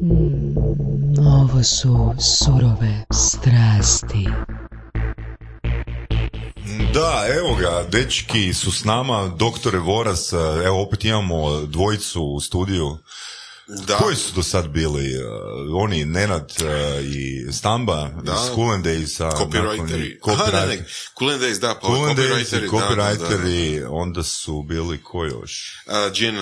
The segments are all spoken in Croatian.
Ovo su surove strasti. Da, evo ga, dečki su s nama, doktore Voras, evo opet imamo dvojicu u studiju. Da. Koji su do sad bili? Uh, oni, Nenad uh, i Stamba Da. iz Cool and Daysa. Copywriteri. ne, Cool and Days, da, pa Days copywriteri, copywriteri, onda su bili ko još? Uh, Gin,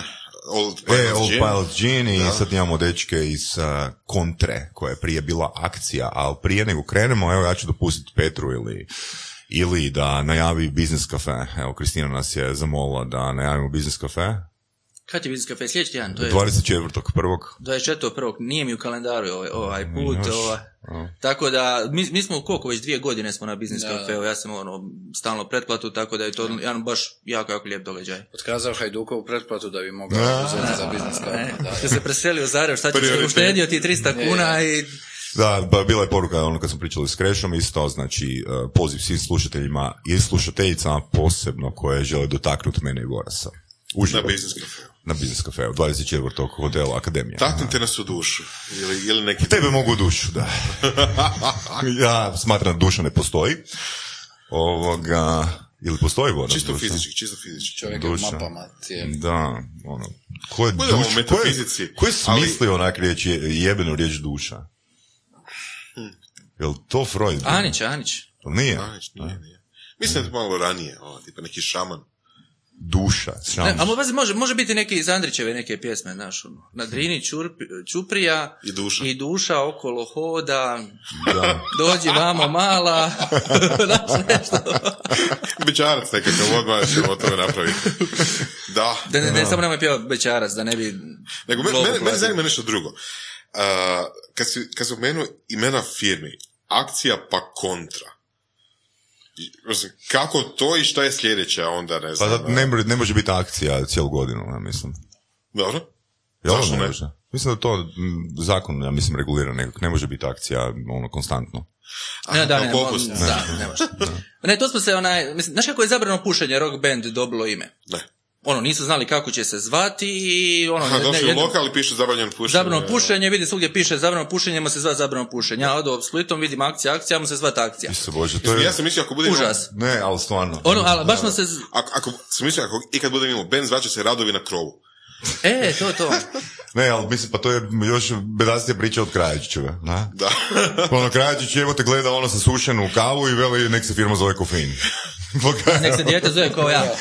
Old E, Pilots Old Gin. Pilot Gin i Da. sad imamo dečke iz uh, Kontre, koja je prije bila akcija, ali prije nego krenemo, evo ja ću dopustiti Petru ili ili da najavi biznis kafe. Evo, Kristina nas je zamolila da najavimo biznis kafe. Kad je biznis kafe? Sljedeći tjedan, to je 24.1. 24.1. Nije mi u kalendaru ovaj, ovaj put. Još. Ovaj. A. Tako da, mi, mi smo koliko već dvije godine smo na biznis kafeu, ja sam ono, stalno pretplatu, tako da je to jedan baš jako, jako lijep događaj. Otkazao Hajdukovu pretplatu da bi mogao uzeti za biznis E. Da, Što se preselio u Zagreb, šta će se uštedio ti 300 kuna i Da, pa bila je poruka ono kad smo pričali s Krešom isto, znači uh, poziv svim slušateljima i slušateljicama posebno koje žele dotaknuti mene i Vorasa. Uživo. Na Business Cafe. Na biznis kafeu, 24. hotela Akademija. Taknite nas u dušu. Ili, ili neki... Tebe mogu u dušu, da. ja smatram da duša ne postoji. Ovoga, ili postoji voda? Čisto duša? fizički, čisto fizički. Čovjek je u Duša. mapama cijeli. Da, ono, ko je, Budemo u duš, ko je, ko je ali- smislio onak riječ, jebenu riječ duša? Jel to Freud? Anić, Anić. Nije. Anić, nije, nije. Mislim da je malo ranije, ovo, tipa neki šaman. Duša. Ne, a pazi, može, može biti neki iz Andrićeve neke pjesme, znaš, ono. Na Drini čurpi, Čuprija I duša. i duša okolo hoda, Da. dođi vamo mala, znaš nešto. Bečarac nekakav, odmah ćemo o tome napraviti. Da. Da ne, ne samo nemoj pjevati bećarac, da ne bi... Nego, mene, mene platio. zanima nešto drugo. Uh, kad si, kad si imena firmi, akcija pa kontra. Kako to i šta je sljedeće, a onda ne Pa znam. da, ne, može- ne može biti akcija cijelu godinu, ja mislim. Dobro? Jel Zašto ne ne? može? Mislim da to zakon, ja mislim, regulira nekako. Ne može biti akcija ono, konstantno. Ne, da, ne, popust. mo- da, ne može. Ne, to smo se onaj, mislim, znaš kako je zabrano pušenje rock band dobilo ime? Ne. Ono, nisu znali kako će se zvati i ono... Aha, ne- došli ne- u lokal i piše zabranjeno pušenje. Zabrano pušenje, vidi svugdje piše zabrano pušenje, mu se zva zabrano pušenje. Ja odo Splitom, vidim akcija, akcija, mu se zvat akcija. Isuse Bože, to je... Ja sam mislio ako bude... Užas. Ne, ali stvarno. Ono, ali baš smo se... Ako, ako sam mislio, ako ikad budem imao band, zvaće se Radovi na krovu. E, to, to. Ne, ali mislim, pa to je još bedastija priča od Krajačićeve. Na? Da. ono, Krajačić evo te gleda ono sa sušenu kavu i veli nek se firma zove kofein. Nek se dijete zove kao ja.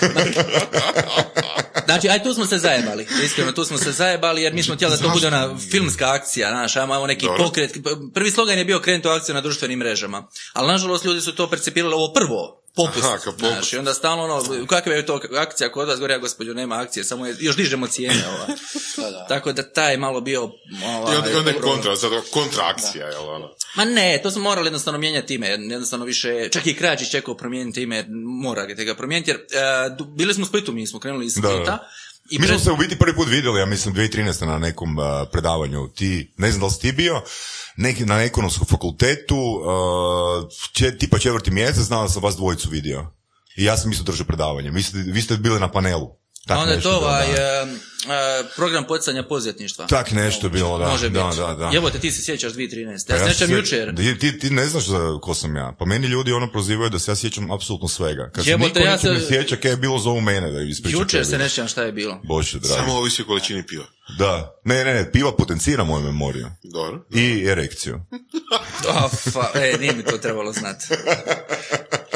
Znači, aj tu smo se zajebali. Iskreno, tu smo se zajebali jer mi smo htjeli da to bude ona filmska akcija, znaš, ajmo neki pokret. Prvi slogan je bio krenuti u akciju na društvenim mrežama. Ali nažalost ljudi su to percipirali ovo prvo, popust. Aha, kao popust. Znaš, i onda stalno ono, kakva je to akcija kod vas, gore ja gospođo, nema akcije, samo je, još dižemo cijene. Ova. Da, da. Tako da taj malo bio... Ovaj, I onda, onda je kontra, sad kontra akcija, jel ono? Ma ne, to smo morali jednostavno mijenjati ime, jednostavno više, čak i Kračić čekao promijeniti ime, mora ga ga promijeniti, jer du- bili smo u Splitu, mi smo krenuli iz Da, da. Splita. I Mi smo se u biti prvi put vidjeli, ja mislim 2013. na nekom uh, predavanju. Ti, ne znam da li si ti bio, neki, na ekonomskom fakultetu, uh, če- tipa četvrti mjesec, znao da sam vas dvojicu vidio. I ja sam isto držao predavanje. Vi ste, vi ste bili na panelu. Tak A onda je to ovaj da. Program poticanja poduzetništva. Tak nešto je bilo, da. Može da, biti. da, da. Jebote, ti se sjećaš 2013. Pa Ja se jučer. Ti, ti, ti ne znaš za ko sam ja. Pa meni ljudi ono prozivaju da se ja sjećam apsolutno svega. Kad se Jebote, niko ja ne se- sjeća, kaj je bilo zovu mene da ispričam. Jučer se ne sjećam šta je bilo. Bože, dragi. Samo ovisi o količini piva. Da. Ne, ne, ne, piva potencira moju memoriju. Dobro. I erekciju. Oh, fa, e, nije mi to trebalo znati.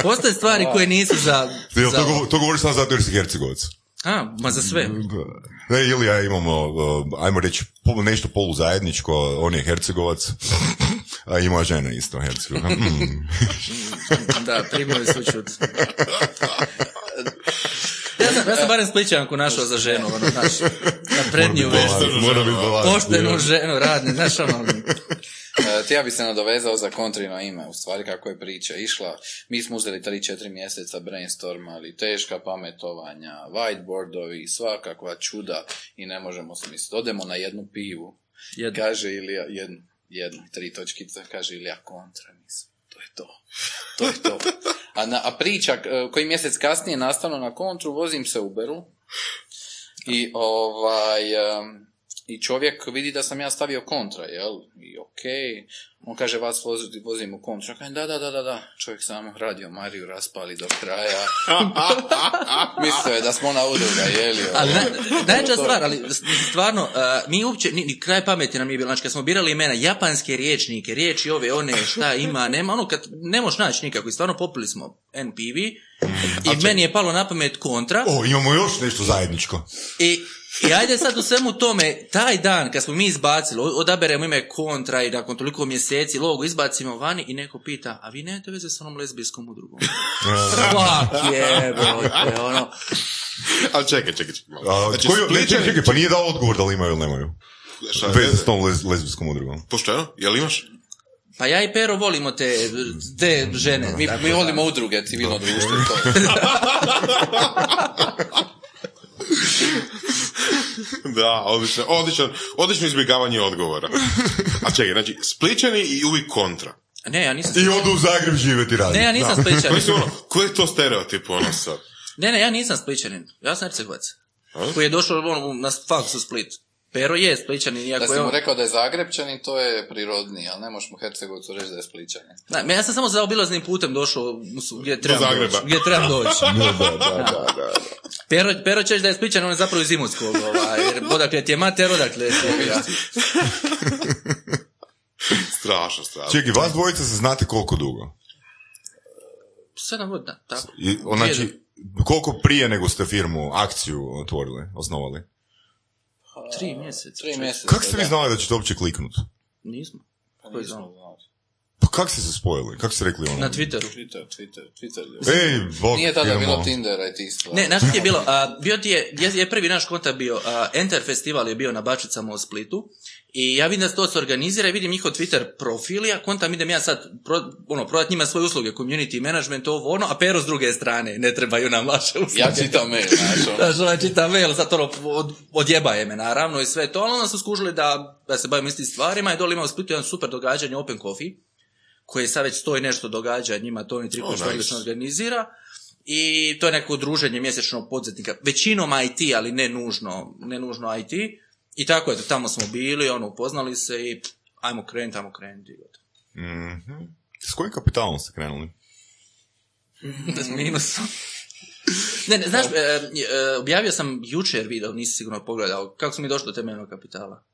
Postoje stvari koje nisu za... Za to, govo- to govoriš samo zato jer si Hercegovac? A, ma za sve. Ne, ili ja imamo, ajmo reći, nešto poluzajedničko, on je Hercegovac, a i moja žena isto Hercegovac. Mm. Da, primili su čut. Ja sam, ja sam barem spličanku našao za ženu, ono, znaš, na prednju. Mora biti balans. Poštenu ženu, radne, znaš, ono, E, ti ja bi se nadovezao za kontrino ime, u stvari kako je priča išla. Mi smo uzeli 3-4 mjeseca brainstormali, teška pametovanja, whiteboardovi, svakakva čuda i ne možemo smisliti. Odemo na jednu pivu, Jednu. kaže Ilija, jednu, jednu, tri točkice, kaže Ilija kontra, mislim, to je to. To je to. A, na, a priča, e, koji mjesec kasnije nastavno na kontru, vozim se Uberu i ovaj, em, I čovjek vidi da sam ja stavio kontra, jel? I okej. On kaže, vas vozi, vozim u kontra. Kaže, da, da, da, da, da. Čovjek samo radio Mariju, raspali do kraja. Mislio je da smo ona udruga, jeli? Ali ovo. naj, najveća stvar, ali stvarno, uh, mi uopće, ni, ni kraj pameti nam nije bilo, znači kad smo birali imena, japanske riječnike, riječi ove, one, šta ima, nema, ono kad ne možeš naći nikako, i stvarno popili smo NPV, i meni je palo na pamet kontra, O, imamo još nešto zajedničko. i, i ajde sad u svemu tome, taj dan kad smo mi izbacili, odaberemo ime kontra i nakon toliko mjeseci logo izbacimo vani i neko pita, a vi nemate veze s onom lezbijskom udrugom? Fuck jebote, ono. Ali čekaj, čekaj, čekaj. A, Znači, koju- ne, čekaj, čekaj, pa nije dao odgovor da li imaju ili nemaju. Veze s tom lez, lezbijskom udrugom. Pošteno? Jel imaš? Pa ja i Pero volimo te, te žene. Mi, mi volimo udruge, civilno društvo. Da, odlično, odlično, odlično izbjegavanje odgovora. A čekaj, znači, Splićani i uvijek kontra. Ne, ja nisam I odu u Zagreb živjeti radi. Ne, ja nisam spličanin. Mislim, ono, koji je to stereotip, ono sad? Ne, ne, ja nisam spličanin. Ja sam Hercegovac. Koji je došao ono, na faks u Split. Pero je spličanin, Da iako si je mu on... rekao da je Zagrebčanin, to je prirodniji, ali ne možeš mu Hercegovcu reći da je Spličanin. Ne, ja sam samo za obilaznim putem došao gdje trebam Zagreba. doći. Gdje trebam doći. Da, da, da, da. Pero, Pero će reći da je spličan, on je zapravo iz Imotskog. Ovaj, jer odakle ti je mater, odakle ti je... Strašno, strašno. Čekaj, vas dvojica se znate koliko dugo? Sedam godina, tako. I, znači, koliko prije nego ste firmu, akciju otvorili, osnovali? Tri mjeseca. Tri mjeseca. Kako ste vi znali da ćete uopće kliknut? Nismo. Pa nismo znali. Pa kako ste se spojili? Kako ste rekli ono? Na Twitteru. Twitter, Twitter, Twitter. Ej, bok, Nije tada idemo. bilo Tindera i tih stvari. Ne, znaš ti je bilo? A, bio ti je, je, je prvi naš kontakt bio, a, Enter Festival je bio na Bačicama u Splitu i ja vidim da se to se organizira i vidim njihov Twitter profil, ja kontam idem ja sad pro, ono, prodat njima svoje usluge, community management, ovo ono, a Pero s druge strane, ne trebaju nam vaše usluge. Ja čitam mail, znaš, ono. Znaš, ona čita mail, sad ono, od, odjebaje me naravno i sve to, ali onda su skužili da, da se bavim istim stvarima i dole ima u Splitu jedan super događanje Open Coffee, koji sad već stoji nešto događa, njima to oni tri Oh, nice. odlično organizira. I to je neko druženje mjesečno poduzetnika, većinom IT, ali ne nužno, ne nužno IT. I tako je, tamo smo bili, ono, upoznali se i pff, ajmo krenuti, ajmo krenuti. Mhm. S kojim kapitalom ste krenuli? S minusom. ne, ne, znaš, e, e, objavio sam jučer video, nisi sigurno pogledao, kako smo mi došli do temeljnog kapitala.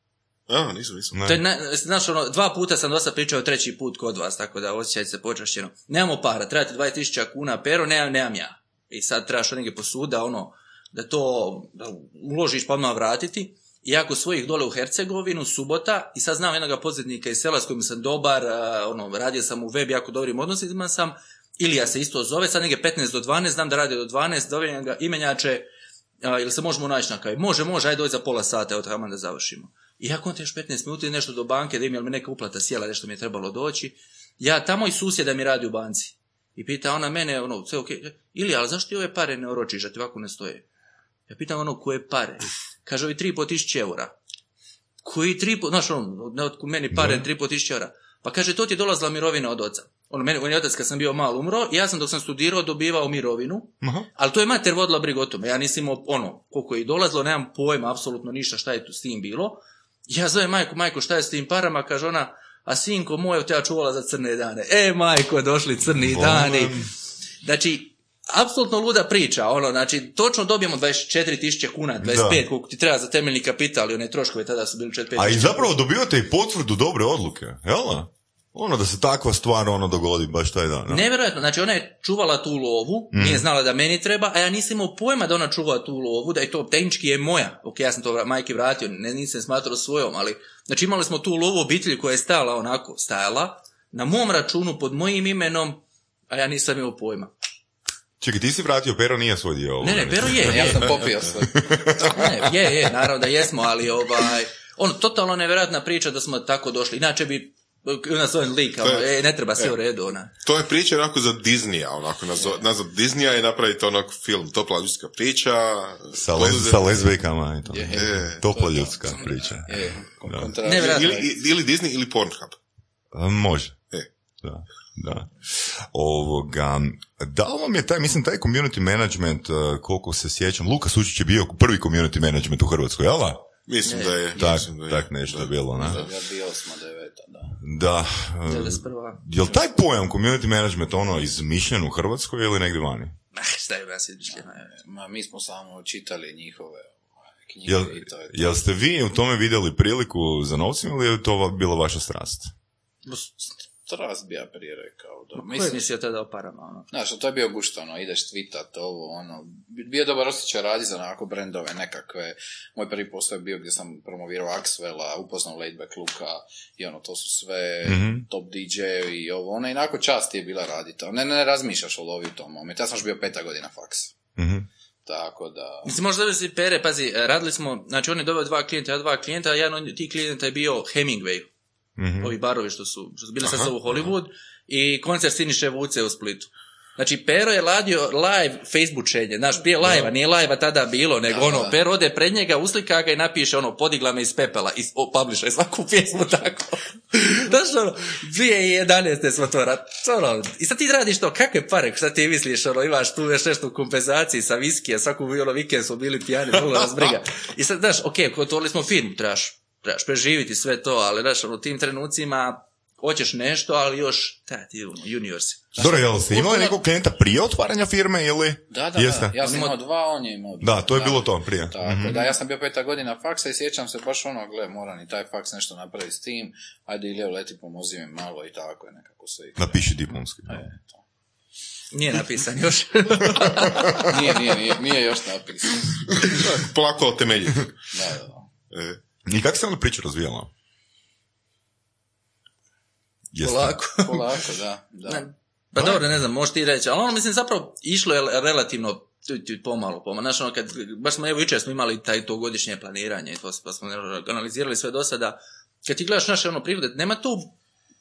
A, nisam, nisam. Ne. To je, na, znaš, ono, dva puta sam dosta pričao, treći put kod vas, tako da osjećajte se počašćeno. Nemamo para, trebate 20.000 kuna, pero nemam, nemam ja. I sad trebaš negdje posuda, ono, da to da uložiš pa odmah vratiti. I jako svojih dole u Hercegovinu, subota, i sad znam jednog poduzetnika iz sela s kojim sam dobar, ono, radio sam u web, jako dobrim odnosima sam, Ilija se isto zove, sad negdje 15 do 12, znam da radi do 12, zovem ga imenjače, a, ili se možemo naći na kaj? Može, može, ajde dođi za pola sata, evo tamo da završimo. I ja kontam još 15 minuta i nešto do banke, da im je mi neka uplata sjela, nešto mi je trebalo doći. Ja tamo i susjeda mi radi u banci. I pita ona mene, ono, sve ok, ili, ali zašto ti ove pare ne oročiš, da ti ovako ne stoje? Ja pitam ono, koje pare? Kaže, ovi 3,5 tisuće eura. Koji 3,5, znaš, ono, meni pare 3,5 tisuće eura. Pa kaže, to ti je dolazila mirovina od oca. Ono, meni, on je otac kad sam bio mal umro, ja sam dok sam studirao dobivao mirovinu, Aha. ali to je mater vodila brigu o tome. Ja nisam imao, ono, koliko je i dolazilo, nemam pojma, apsolutno ništa šta je tu s tim bilo. Ja zovem majku, majko, šta je s tim parama? Kaže ona, a sinko moj, te ja čuvala za crne dane. E, majko, došli crni dani. Znači, apsolutno luda priča, ono, znači, točno dobijemo 24.000 kuna, 25, Da. koliko ti treba za temeljni kapital i one troškove, tada su bili 45 A i zapravo dobivate i potvrdu dobre odluke, jel? Ono da se takva stvar ono dogodi baš taj dan. ne? Nevjerojatno, znači ona je čuvala tu lovu, Mm. nije znala da meni treba, a ja nisam imao pojma da ona čuva tu lovu, da je to tehnički je moja. Ok, ja sam to majke vratio, ne, nisam smatrao svojom, ali znači imali smo tu lovu obitelji koja je stajala onako, stajala, na mom računu pod mojim imenom, a ja nisam imao pojma. Čekaj, ti si vratio, Pero nije svoj dio. Ne, ne, Pero je, Ja sam popio sve. ne, je, je, naravno da jesmo, ali ovaj, ono, totalno nevjerojatna priča da smo tako došli, inače bi na svoj lik, ono, je- e, ne treba sve u redu, ona. To je priča onako za Disneya, onako nazva, nazva Disneya i napraviti onako film, topla ljudska priča. Sa, lez, poduzet- sa lezbejkama i to. Je, Topla ljudska priča. E, Da. kontra- Nevjerojatno. Ili, ili Disney ili Pornhub. A, Može. E. Da, da. Ovoga, da li vam je taj, mislim, taj community management, koliko se sjećam, Luka Sučić je bio prvi community management u Hrvatskoj, jel da? Mislim da je. Tak, mislim da je. tak nešto je bilo, ne? Ja bio da. Da. e, 91. Je li taj pojam community management ono izmišljen u Hrvatskoj ili negdje vani? Šta je vas izmišljeno? Ma, mi smo samo čitali njihove ovaj, knjige Jel, i to je jel ste vi u tome vidjeli priliku za novcima ili je to bila vaša strast? Strast bi ja prije rekao. Je Mislim, mislio tada o parama? Ono? Znaš, to je bio gušta, ono, ideš tweetat ovo, ono, bio je dobar osjećaj radi za onako brendove nekakve. Moj prvi posao je bio gdje sam promovirao Axwella, upoznao Laidback Luka i ono, to su sve Mhm. top DJ i ovo, ono, inako čast je bila raditi. Ne, ne, ne razmišljaš o lovi u tom momentu. Ja sam još bio peta godina faks. Mhm. Tako da... Mislim, možda da si pere, pazi, radili smo, znači on je dobio dva klijenta, ja dva klijenta, a jedan od tih klijenata je bio Hemingway, Mhm. ovi barovi što su, što su bili sad u Hollywood, i koncert Siniše Vuce u Splitu. Znači, Pero je ladio live Facebookučenje, znaš, prije live nije live tada bilo, nego ono. Pero ode pred njega, uslika ga i napiše ono, podigla me iz pepela, i o, publisha svaku pjesmu tako. Znaš, ono, 2011. smo to rad, ono, i sad ti radiš to, kakve pare, šta ti misliš, ono, imaš tu još nešto u kompenzaciji sa viskija, svaku ono, vikend smo bili pijani, vrlo nas briga. I sad, znaš, ok, otvorili smo firmu, trebaš, trebaš preživiti sve to, ali, znaš, ono, u tim trenucima, hoćeš nešto, ali još, ta, ti, ono, junior si. Dobro, jel ste imali nekog klijenta prije otvaranja firme ili? Da, da, Jeste? da. Ja sam imao dva, on je imao dva. Da, to je bilo to prije. Tako, Mhm. da, ja sam bio peta godina faksa i sjećam se baš ono, gle, moram i taj faks nešto napraviti s tim, ajde Ilija leti, pomozi mi malo i tako je nekako sve. Napiši diplomski. E, to. Nije napisan još. Nije, nije, nije, nije još napisano. Polako temeljiti. Da, da, da. E, I kako se onda priča razvijala? Jeste? Polako. Polako, da, da. Ne, Pa dobro, ne znam, možeš ti reći, ali ono, mislim, zapravo išlo je relativno tu, tu, pomalo, pomalo. Znaš, ono, kad, baš smo, evo, jučer smo imali taj to godišnje planiranje, i to, pa smo analizirali sve do sada. Kad ti gledaš naše ono prihode, nema tu,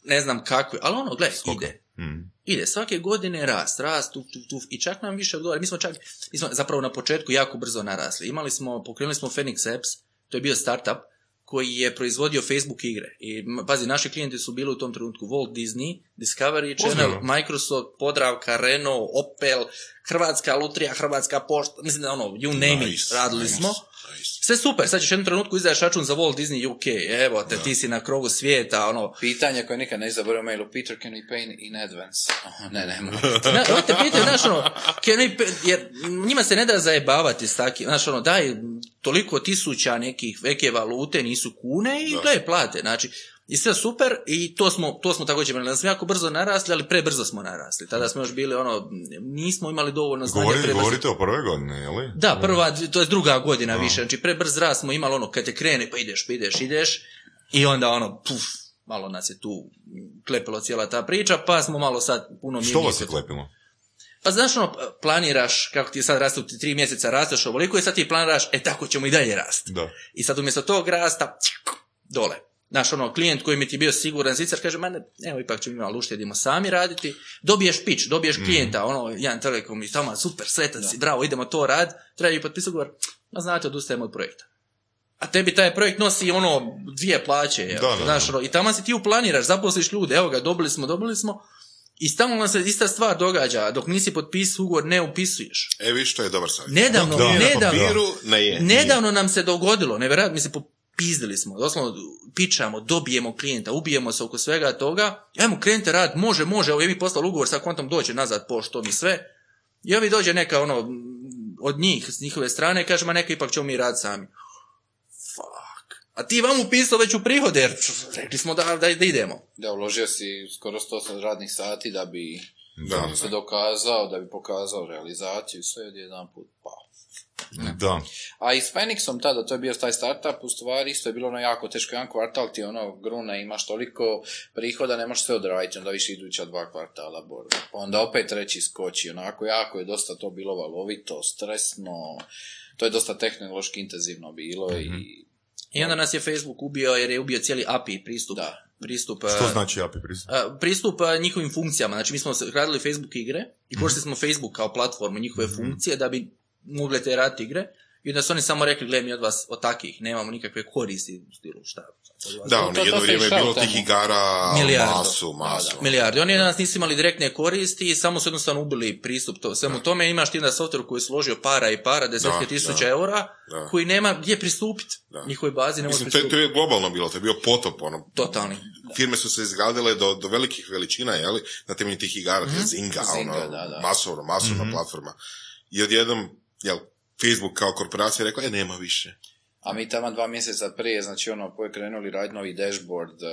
ne znam kakve, ali ono, gle, ide. Mhm. Ide, svake godine rast, rast, tu, tu, tu, i čak nam više odgovara. Mi smo čak, mi smo zapravo na početku jako brzo narasli. Imali smo, pokrenuli smo Phoenix Apps, to je bio startup, koji je proizvodio Facebook igre. I pazi, naši klijenti su bili u tom trenutku Walt Disney, Discovery Channel, Ozbiljno? Microsoft, Podravka, Renault, Opel, Hrvatska Lutrija, Hrvatska pošta, mislim da ono, you name it, Nice, radili nice, smo. Sve super, sad ćeš jednom trenutku izdaješ račun za Walt Disney UK, evo te, ti si na krogu svijeta, ono, Pitanje koje nikad ne zaboravim mailu, Peter, can we pay in advance? Aha, ne, ne, mogu. Oni te pitaju, znaš, ono, can I pay- jer njima se ne da zajebavati s takim, znaš, ono, daj toliko tisuća nekih veke valute, nisu kune i gle, plate, znači, i sve super i to smo, to smo također imali, da smo jako brzo narasli, ali prebrzo smo narasli, tada smo još bili, ono, nismo imali dovoljno znanja, Govorite, prebrzo- govorite o prvoj godini, jeli? Da, prva, to je druga godina više, znači prebrz rast smo imali ono, kad te krene, pa ideš, pa ideš, ideš, i onda ono, puf, malo nas je tu klepilo cijela ta priča, pa smo malo sad puno Što vas je klepilo? pa znaš ono, planiraš, kako ti sad raste, u tri mjeseca rasteš ovoliko i sad ti planiraš, e tako ćemo i dalje rasti. Da. I sad umjesto tog rasta, dole. Znaš, ono, klijent koji mi ti bio siguran zicar, kaže, ma ne, evo, ipak ćemo malo uštedimo sami raditi. Dobiješ pić, dobiješ klijenta, ono, jedan telekom i tamo, super, sretan si, bravo, idemo to rad, treba i potpisati ugovor, ma znate, odustajemo od projekta. A tebi taj projekt nosi ono dvije plaće? Da, da, da. znaš, ono, i tamo si ti uplaniraš, zaposliš ljude, evo ga, dobili smo, dobili smo, i stalno nam se ista stvar događa, dok nisi potpisao ugovor, ne upisuješ. E, viš, to je dobar savjet. Nedavno, Da, na nedavno, Papiru, ne je. Nedavno nam se dogodilo, nevjerojatno, mislim, popizdili smo, doslovno pičamo, dobijemo klijenta, ubijemo se oko svega toga, ajmo krenite rad, može, može, evo je mi poslali ugovor, sad kontom dođe nazad poštom i sve, i ovi dođe neka ono, od njih, s njihove strane, kaže, ma neka ipak ćemo mi rad sami. Fuck. A ti vam upisao već u prihode, jer rekli smo da, da, da idemo. Da, uložio si skoro 100 radnih sati da bi Da, se dokazao, da bi pokazao realizaciju i sve odjedan put pa. Da. A i s Phoenixom tada, to je bio taj startup, u stvari isto je bilo ono jako teško, jedan kvartal ti ono grune, imaš toliko prihoda, ne možeš sve odraditi, onda više iduća dva kvartala borba. Pa onda opet treći skoči, onako jako je dosta to bilo valovito, stresno, to je dosta tehnološki intenzivno bilo i I onda nas je Facebook ubio jer je ubio cijeli API pristup. Da. Pristup, Što a, znači API pristup? a, pristup a, njihovim funkcijama. Znači mi smo se- radili Facebook igre i koristili smo Facebook kao platformu, njihove funkcije da bi mogle te raditi igre. I onda su oni samo rekli, gle mi od vas od takvih nemamo nikakve koristi u stilu šta. od vas. Da, ono, jedno vrijeme je bilo tamo. tih igara Milijardu. masu, masu. Milijardi. Oni danas nisu imali direktne koristi i samo su jednostavno ubili pristup to, svemu tome. Imaš ti onda software koji je složio para i para, desetke Da, tisuća da. eura, Da. koji nema gdje pristupiti. Da. Njihovoj bazi ne može Mislim, to, je- to pristupiti. je globalno bilo, to je bio potop, ono, Totalni. firme su se izgradile do, do velikih veličina, jeli, na temelju tih igara, mm Zinga, Zinga, ono, da, da. masovno, masovna platforma. I odjednom, jel, Facebook kao korporacija rekla, e, nema više. A mi tamo dva mjeseca prije, znači ono, poje krenuli raditi novi dashboard, eh,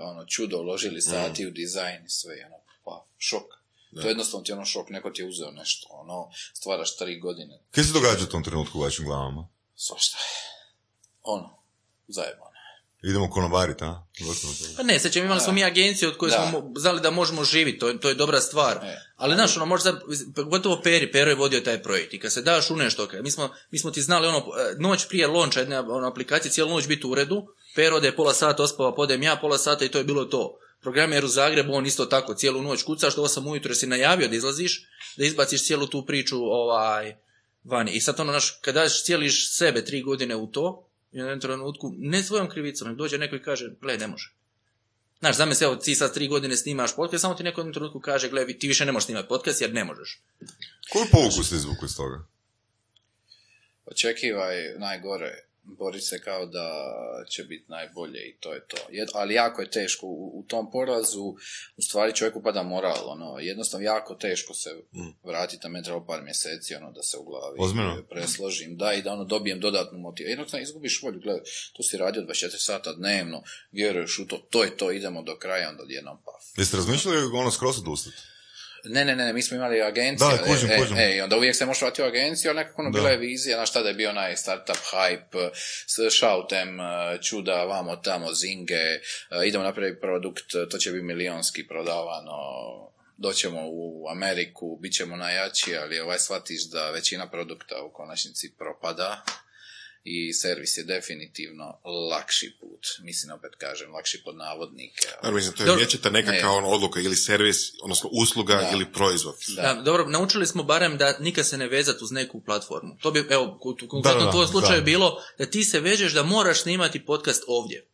ono, čudo, uložili sati u dizajn i sve, ono, pa, šok. To je jednostavno ti je ono šok, neko ti je uzeo nešto, ono, stvaraš tri godine, Kaj se događa u tom trenutku u vašim glavama? svašta. Ono, zajebano. Idemo konobariti, a? Pa ne, sećam, imali smo mi agenciju od koje Da. smo mo- znali da možemo živjeti, to, je- to je dobra stvar. E. Ali znaš, ono, možda, gotovo Peri, Pero je vodio taj projekt i kad se daš u nešto, mi smo, mi smo ti znali ono, e, noć prije launcha jedne ono, aplikacije, cijelu noć biti u uredu, Pero ode pola sata ospava, podem ja pola sata i to je bilo to. Programer u Zagrebu, on isto tako, cijelu noć kucaš, do 8 ujutro si najavio da izlaziš, da izbaciš cijelu tu priču ovaj, vani. I sad ono, naš, kad daš cijeliš sebe tri godine u to, u jednom trenutku, ne svojom krivicom, nego dođe neko i kaže, gle, ne može. Znaš, zamisli, evo, ti sad tri godine snimaš podcast, samo ti neko u jednom trenutku kaže, gle, ti više ne možeš snimati podcast jer ne možeš. Koju pouku ste izvukli iz toga? Očekivaj najgore, bori se kao da će biti najbolje i to je to. Jed, ali jako je teško, u, u tom porazu u stvari čovjeku pada moral, ono, jednostavno jako teško se vratiti, na par mjeseci, ono, da se u glavi Ozbiljno? presložim, da, i da ono dobijem dodatnu motivaciju. Jednostavno izgubiš volju, gledaj, tu si radio 24 sata dnevno, vjeruješ u to, to je to, idemo do kraja, onda odjednom paf. Jeste razmišljali ono skroz odustati? Ne, ne, ne, mi smo imali agenciju. Da, kužim, e, kužim. E, e, onda uvijek se možeš vratiti u agenciju, ali nekako ono bila je vizija, znaš tada je bio onaj startup hype, s šautem, e, čuda, vamo, tamo, zinge, e, idemo napraviti produkt, to će biti milionski prodavano, doćemo u Ameriku, bit ćemo najjači, ali ovaj shvatiš da većina produkta u konačnici propada i servis je definitivno lakši put. Mislim, opet kažem, lakši pod navodnike. ali- mislim, to je Dobro. vječita nekakva Ne. ono odluka ili servis, odnosno usluga Da. ili proizvod. Da. Da. dobro, naučili smo barem da nikad se ne vezati uz neku platformu. To bi, evo, u- u Da, konkretno da, u tvojom da, slučaju da. bilo da ti se vežeš da moraš snimati podcast ovdje,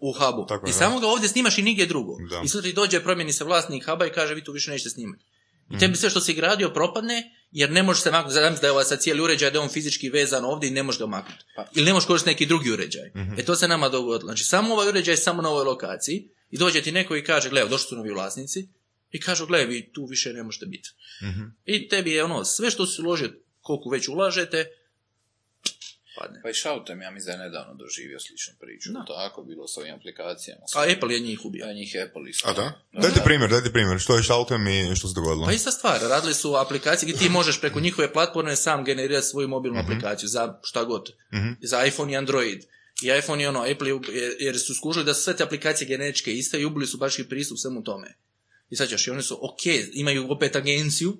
u hubu. Tako I da. samo ga ovdje snimaš i nigdje drugo. Da. I sutra ti dođe, promijeni se vlasnik huba i kaže vi tu više nećete snimati. I tebi sve što si gradio propadne, jer ne možeš se maknuti. Zamisli da je ovaj sad cijeli uređaj, da je on fizički vezan ovdje i ne možeš ga maknuti. Pa. Ili ne možeš koristiti neki drugi uređaj. E to se nama dogodilo. Znači, samo ovaj uređaj je samo na ovoj lokaciji i dođe ti neko i kaže, gle, došli su novi vlasnici i kažu, gle, vi tu više ne možete biti. I tebi je ono, sve što si uložio, koliko već ulažete, padne. Pa i Shoutem, ja mislim da je nedavno doživio sličnu priču. Da. Tako bilo s ovim aplikacijama. A Apple je njih ubio. Ja njih je Apple isto. A da? Dajte primjer, dajte primjer. Što je Šaltem i što se dogodilo? Pa ista stvar, radili su aplikacije gdje ti možeš preko njihove platforme sam generirati svoju mobilnu aplikaciju za šta god. Za iPhone i Android. I iPhone i ono, Apple, je- jer- jer su skužili da su sve te aplikacije genetičke iste i ubili su baš i pristup svemu tome. I sad ćeš, i oni su, ok, imaju opet agenciju,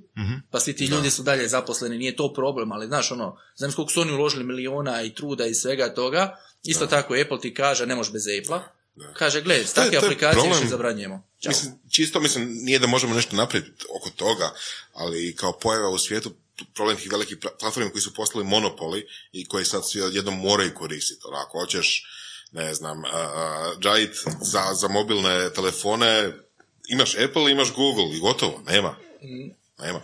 pa svi ti ljudi su dalje zaposleni, nije to problem, ali znaš, ono, znam koliko su oni uložili miliona i truda i svega toga, isto tako Apple ti kaže, ne možeš bez Apple-a, kaže, gle, takve aplikacije problem. više zabranjujemo. Ćao. Mislim, čisto mislim, nije da možemo nešto napraviti oko toga, ali kao pojava u svijetu, problem tih velikih pla- platformi koji su postali monopoli i koji sad svi odjednom moraju koristiti. Ono, ako hoćeš, ne znam, uh, džajit za, za mobilne telefone, imaš Apple, imaš Google i gotovo, nema. Nema.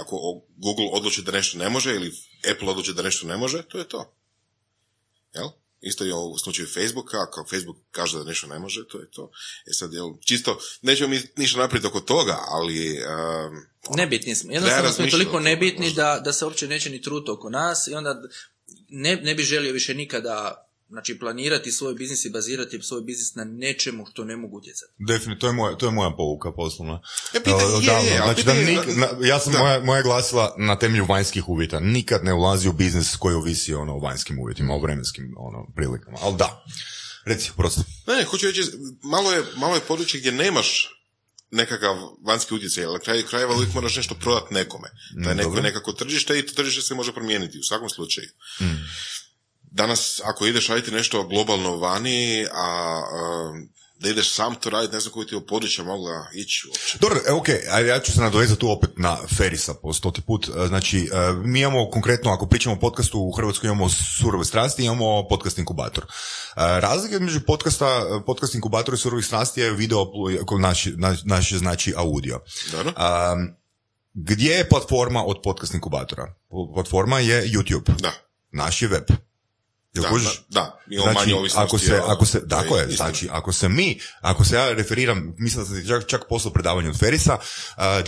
Ako Google odluči da nešto ne može ili Apple odluči da nešto ne može, to je to. Jel? Isto je u slučaju Facebooka, ako Facebook kaže da nešto ne može, to je to. E sad, jel, čisto, nećemo mi ništa napraviti oko toga, ali... Um, Nebitni smo. Jednostavno smo toliko nebitni možda. da, da se uopće neće ni trut oko nas i onda ne, ne bi želio više nikada znači planirati svoj biznis i bazirati svoj biznis na nečemu što ne mogu utjecati. Definitivno, to je moja, to je moja pouka poslovna. E, pitanje- je, je, znači, da pitanje- nik, na- ja sam, Da. moja, moja glasila na temelju vanjskih uvjeta. Nikad ne ulazi u biznis koji ovisi ono, o vanjskim uvjetima, o vremenskim ono, prilikama. Ali da, reci, prosto. Ne, ne, hoću reći, malo je, malo je područje gdje nemaš nekakav vanjski utjecaj, ali na kraju krajeva uvijek moraš nešto prodati nekome. Da je neko nekako tržište i to tržište se može promijeniti u svakom slučaju. Danas, ako ideš raditi nešto globalno vani, a, a da ideš sam to raditi, ne znam koji ti je područja mogla ići uopće. Dobro, e, ok, ajde, ja ću se nadovezati tu opet na Ferisa po stoti put. E, Znači, e, mi imamo konkretno, ako pričamo o podcastu, u Hrvatskoj imamo surove strasti, imamo podcast inkubator. Razlika između podcasta, podcast inkubator i surovih strasti je video, ako naš, znači audio. Dobro? Um, gdje je platforma od podcast inkubatora? Platforma je YouTube. Da. Naš je web. Jel Da, kužiš? da, da, imamo manje ovisnosti ako se, ako se, tako je, znači, ako se mi, ako se ja referiram, mislim da sam čak, čak poslao predavanje od Ferisa,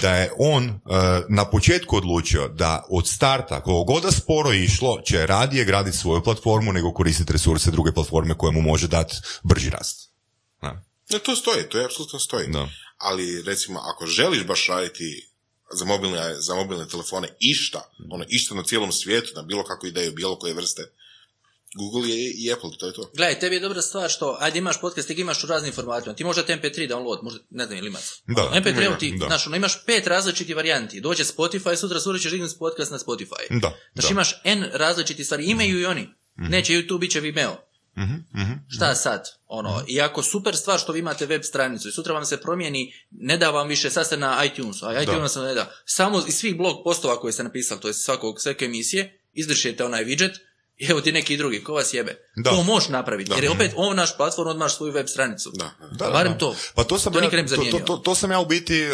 da je on na početku odlučio da od starta, koliko god da sporo išlo, će radije graditi svoju platformu nego koristiti resurse druge platforme koje mu može dati brži rast. Da. Ne, to stoji, to je apsolutno stoji. Da. Ali, recimo, ako želiš baš raditi za mobilne, za mobilne telefone išta, ono, išta na cijelom svijetu, na bilo kakvu ideju, bilo koje vrste, Google je i Apple, to je to. Gledaj, tebi je dobra stvar što, ajde imaš podcast, ti imaš u raznim formatima, ti možda MP3 download, možda, ne znam ili imaš. Da, MP3, evo ima, ti, da. znaš, ono, imaš pet različitih varijanti, dođe Spotify, sutra sutra ćeš dignuti podcast na Spotify. Da, Znači da. imaš N različitih stvari, imaju i oni. Neće YouTube, bit će Vimeo. Mhm, Šta sad? Ono, iako super stvar što vi imate web stranicu i sutra vam se promijeni, ne da vam više, sad ste na iTunesu, a iTunes vam ne da. Samo iz svih blog postova koje ste napisali, to je svakog, svake emisije, izbrišete onaj widget i evo ti neki drugi, ko vas jebe. Da. To možeš napraviti, jer je opet on naš platform, on imaš svoju web stranicu. Da, da. Da, da, Barem da. to. Pa to sam To ja, to, to, to, to sam ja u biti uh,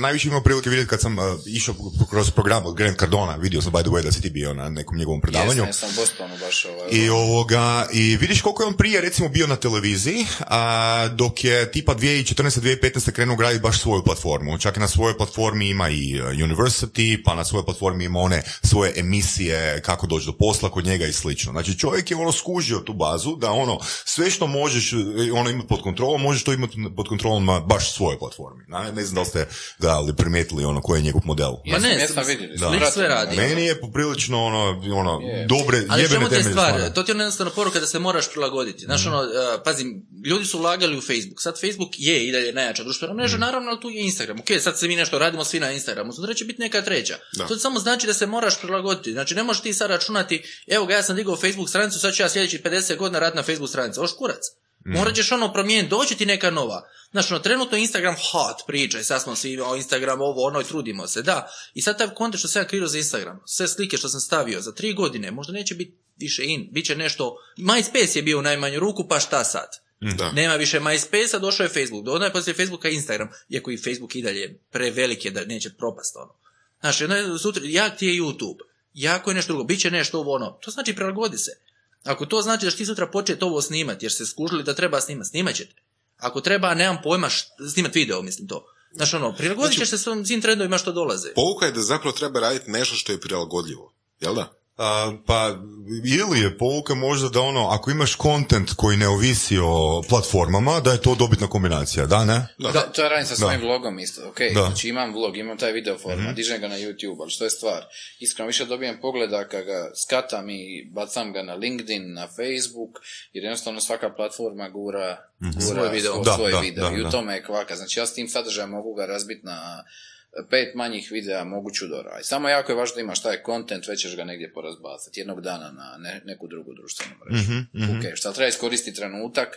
najviše imao prilike vidjeti kad sam uh, išao kroz program od Grant Cardona, vidio sam by the way da si ti bio na nekom njegovom predavanju. Jesam, jesam u Bostonu baš ovaj. I ovoga, i vidiš koliko je on prije recimo bio na televiziji, a, dok je tipa 2014-2015 krenuo graditi baš svoju platformu. Čak i na svojoj platformi ima i uh, University, pa na svojoj platformi ima one svoje emisije, kako doći do posla kod njega i slično. Znači čovjek je ono skužio tu bazu da ono, sve što možeš e, ono imati pod kontrolom, možeš to imati pod kontrolom na baš svojoj platformi. Ne, ne znam da li ste gledali, primijetili ono koji je njegov model. Jesam, ne, jesam s- vidjeli. da. Lik sve radi. Meni je poprilično ono, ono Je. dobre, Ali jebene čemu ti je temelje stvar? stvara. To ti je ono jednostavno poruka da se moraš prilagoditi. Znaš, ono, uh, pazi, ljudi su ulagali u Facebook. Sad Facebook je i dalje najjača društvena mreža, naravno, ali tu je Instagram. Ok, sad se mi nešto radimo svi na Instagramu, sutra će biti neka treća. Da. To samo znači da se moraš prilagoditi. Znači, ne možeš ti sad računati, evo ga, ja sam digao Facebook stranicu, sad ću ja sljedećih 50 godina raditi na Facebook stranicu. Oš kurac. Morat ćeš ono promijeniti, doći ti neka nova. Znaš, ono, trenutno Instagram hot priča i sad smo svi o Instagram ovo, ono i trudimo se, da. I sad taj kontent što sam ja za Instagram, sve slike što sam stavio za tri godine, možda neće biti više in, bit će nešto, MySpace je bio u najmanju ruku, pa šta sad? Da. Nema više MySpace-a, došao je Facebook. Onda je poslije Facebooka Instagram, iako i Facebook i dalje prevelik je da neće propast ono. Znaš, jedno je sutra, jak ti je YouTube, jako je nešto drugo, bit će nešto ovo ono. To znači prilagodi se. Ako to znači da ti sutra početi ovo snimati, jer ste skužili da treba snimati, snimat ćete. Ako treba, nemam pojma, snimat video, mislim to. Znaš, ono, prilagodit ćeš se svim svim trendovima što dolaze. Pouka je da zapravo treba raditi nešto što je prilagodljivo. Jel da? Pa, ili je pouka možda da ono, ako imaš kontent koji ne ovisi o platformama, da je to dobitna kombinacija, da, ne? Da. Da, to ja radim sa svojim vlogom isto, ok, Da. znači imam vlog, imam taj video format, dižem ga na YouTube, ali što je stvar? Iskreno više dobijem pogleda kad ga skatam i bacam ga na LinkedIn, na Facebook, jer jednostavno svaka platforma gura, gura Svoj video. svo- Da, svoj da, video da, i u da. tome je kvaka. Znači ja s tim sadržajem mogu ga razbiti na pet manjih videa mogu čudo raditi. Samo jako je važno da imaš taj kontent, već ćeš ga negdje porazbacati jednog dana na ne- neku drugu društvenu mrežu. Mhm, Ok, šta treba iskoristiti trenutak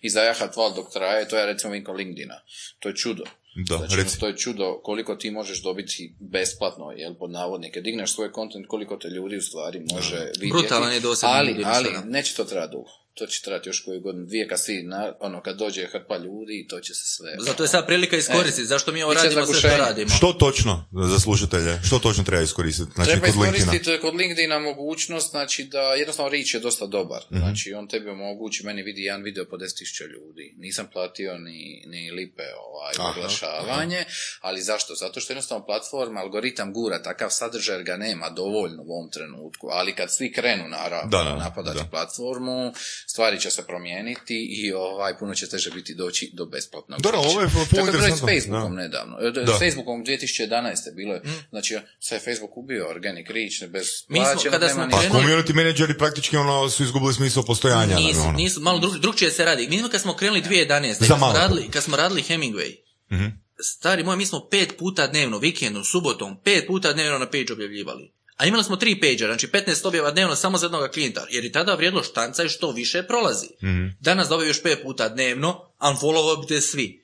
i zajahat val dok traje, to ja recimo vidim kod LinkedIna. To je čudo. Da, znači, reci. to je čudo koliko ti možeš dobiti besplatno, jel, pod navodnike. Digneš svoj kontent, koliko te ljudi u stvari može vidjeti. Brutalan je Ali, ali, neće to trajati dugo. To će trajati još koju godinu, dvije, kad svi, na, ono, kad dođe hrpa ljudi, to će se sve... Zato je sad prilika iskoristiti. Zašto mi ovo E, radimo sve što zagušenje. radimo? Što točno za slušatelje? Što točno treba iskoristiti? Znači, Treba kod LinkedIna. iskoristiti kod LinkedIna mogućnost, znači da jednostavno reach je dosta dobar. Mhm. Znači on tebi omogući, meni vidi jedan video po 10.000 ljudi. Nisam platio ni, ni lipe ovaj, Aha, oglašavanje, ali zašto? Zato što jednostavno platforma, algoritam gura takav sadržaj jer ga nema dovoljno u ovom trenutku, ali kad svi krenu naravno Da, da, napadati da. platformu, stvari će se promijeniti i ovaj, puno će teže biti doći do besplatnog. Dobro, ovo je Tako je bilo i s Facebookom da. nedavno. E, Da. S Facebookom 2011. bilo je, znači sve je Facebook ubio organic reach bez Mi smo, kada nema smo. Pa community menadžeri praktički ono su izgubili smisao postojanja. Nisu, ono. nisu, malo drug, drugčije se radi. Mi smo kad smo krenuli 2011. Za Kad smo, malo. radili, kad smo radili Hemingway, Mhm. stari moj, mi smo pet puta dnevno, vikendom, subotom, pet puta dnevno na page objavljivali. A imali smo tri page znači 15 objava dnevno samo za jednog klijenta, jer i tada vrijedilo štanca i što više prolazi. Mhm. Danas dobiju još pet puta dnevno, unfollowao bi te svi.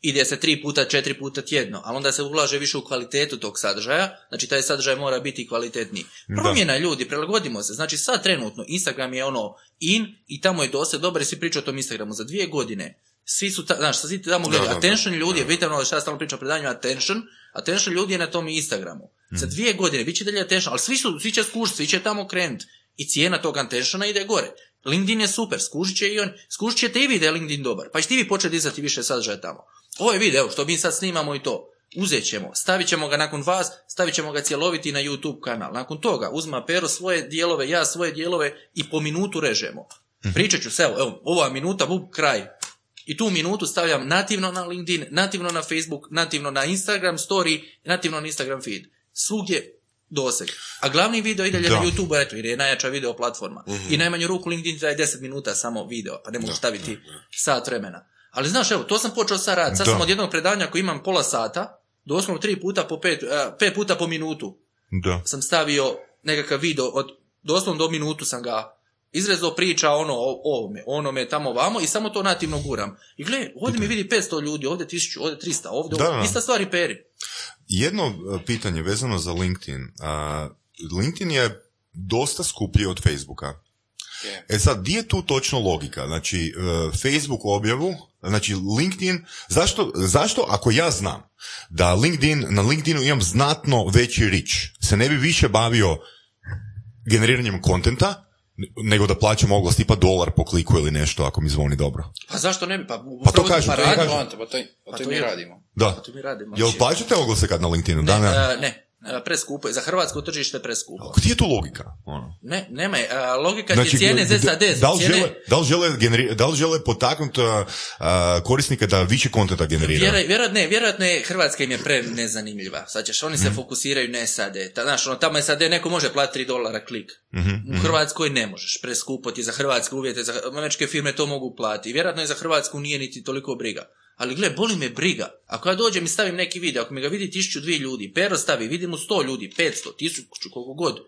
Ide se tri puta, četiri puta tjedno, ali onda se ulaže više u kvalitetu tog sadržaja, znači taj sadržaj mora biti kvalitetniji. Promjena ljudi, prilagodimo se, znači sad trenutno Instagram je ono in i tamo je dosta dobro i svi pričaju o tom Instagramu za dvije godine. Svi su, ta, znaš, svi tamo gledaju, da, da. attention ljudi, vidite ono što ja stalno pričam o predanju, attention, attention ljudi je na tom Instagramu. Za dvije godine, bit će dalje attention, ali svi, su, svi će skužiti, svi će tamo krenut. I cijena tog attentiona ide gore. LinkedIn je super, skužit će i on, skužit i vi da je LinkedIn dobar, pa ćete i vi početi dizati više sadržaja tamo. Ovo je video, što mi sad snimamo i to. Uzet ćemo, stavit ćemo ga nakon vas, stavit ćemo ga cjeloviti na YouTube kanal. Nakon toga uzma Pero svoje dijelove, ja svoje dijelove i po minutu režemo. Pričat ću se, evo, evo, ova minuta, bup, kraj. I tu minutu stavljam nativno na LinkedIn, nativno na Facebook, nativno na Instagram story, nativno na Instagram feed. Svugdje doseg. A glavni video ide na YouTube, eto, jer je najjača video platforma. I najmanju ruku LinkedIn traje 10 minuta samo video, pa ne mogu staviti sat vremena. Ali znaš, evo, to sam počeo sad raditi. Sad Da. sam od jednog predanja koji imam pola sata, doslovno tri puta po pet, eh, pet puta po minutu Da. sam stavio nekakav video, od, doslovno do minutu sam ga izrezao priča ono o ovome, onome, tamo vamo i samo to nativno guram. I gle, ovdje mi vidi 500 ljudi, ovdje 1000, ovdje 300, ovdje, Da, ista stvar i peri. Jedno e, pitanje vezano za LinkedIn. LinkedIn je dosta skuplji od Facebooka. E sad, di je tu točno logika? Znači, e, Facebook objavu, znači LinkedIn, zašto, zašto ako ja znam da LinkedIn, na LinkedInu imam znatno veći reach, se ne bi više bavio generiranjem kontenta, nego da plaćam oglas tipa dolar po kliku ili nešto ako mi zvoni dobro. Pa zašto ne bi? Pa, Pa to upravo- kažem, pa to radimo. kažem. Ante, pa to, pa Pa to i to mi je. radimo. Da. Pa to mi radimo. Jel Znači, plaćate oglase kad na LinkedInu? Da, ne. e, ne, e, preskupo je. Za hrvatsko tržište je preskupo. Gdje je tu logika? Ono? Ne, nema je. Logika ti je cijene da- ZSAD. da, li cijene, žele, da, li žele generi- da li žele potaknuti korisnika da više kontenta generira? Vjera, vjerojatno, ne, vjerojatno je Hrvatska im je pre nezanimljiva. Sad ćeš, oni se Mhm. fokusiraju na SAD. Ta, znaš, ono, tamo SAD neko može platiti 3 dolara klik. Mhm, U Hrvatskoj ne možeš. Preskupo ti za hrvatske uvjete, za američke firme to mogu platiti. Vjerojatno je za Hrvatsku nije niti toliko briga. Ali gle, boli me briga. Ako ja dođem i stavim neki video, ako mi ga vidi tisuću dvije ljudi, Pero stavi, vidi mu sto ljudi, 500, tisuću, koliko god.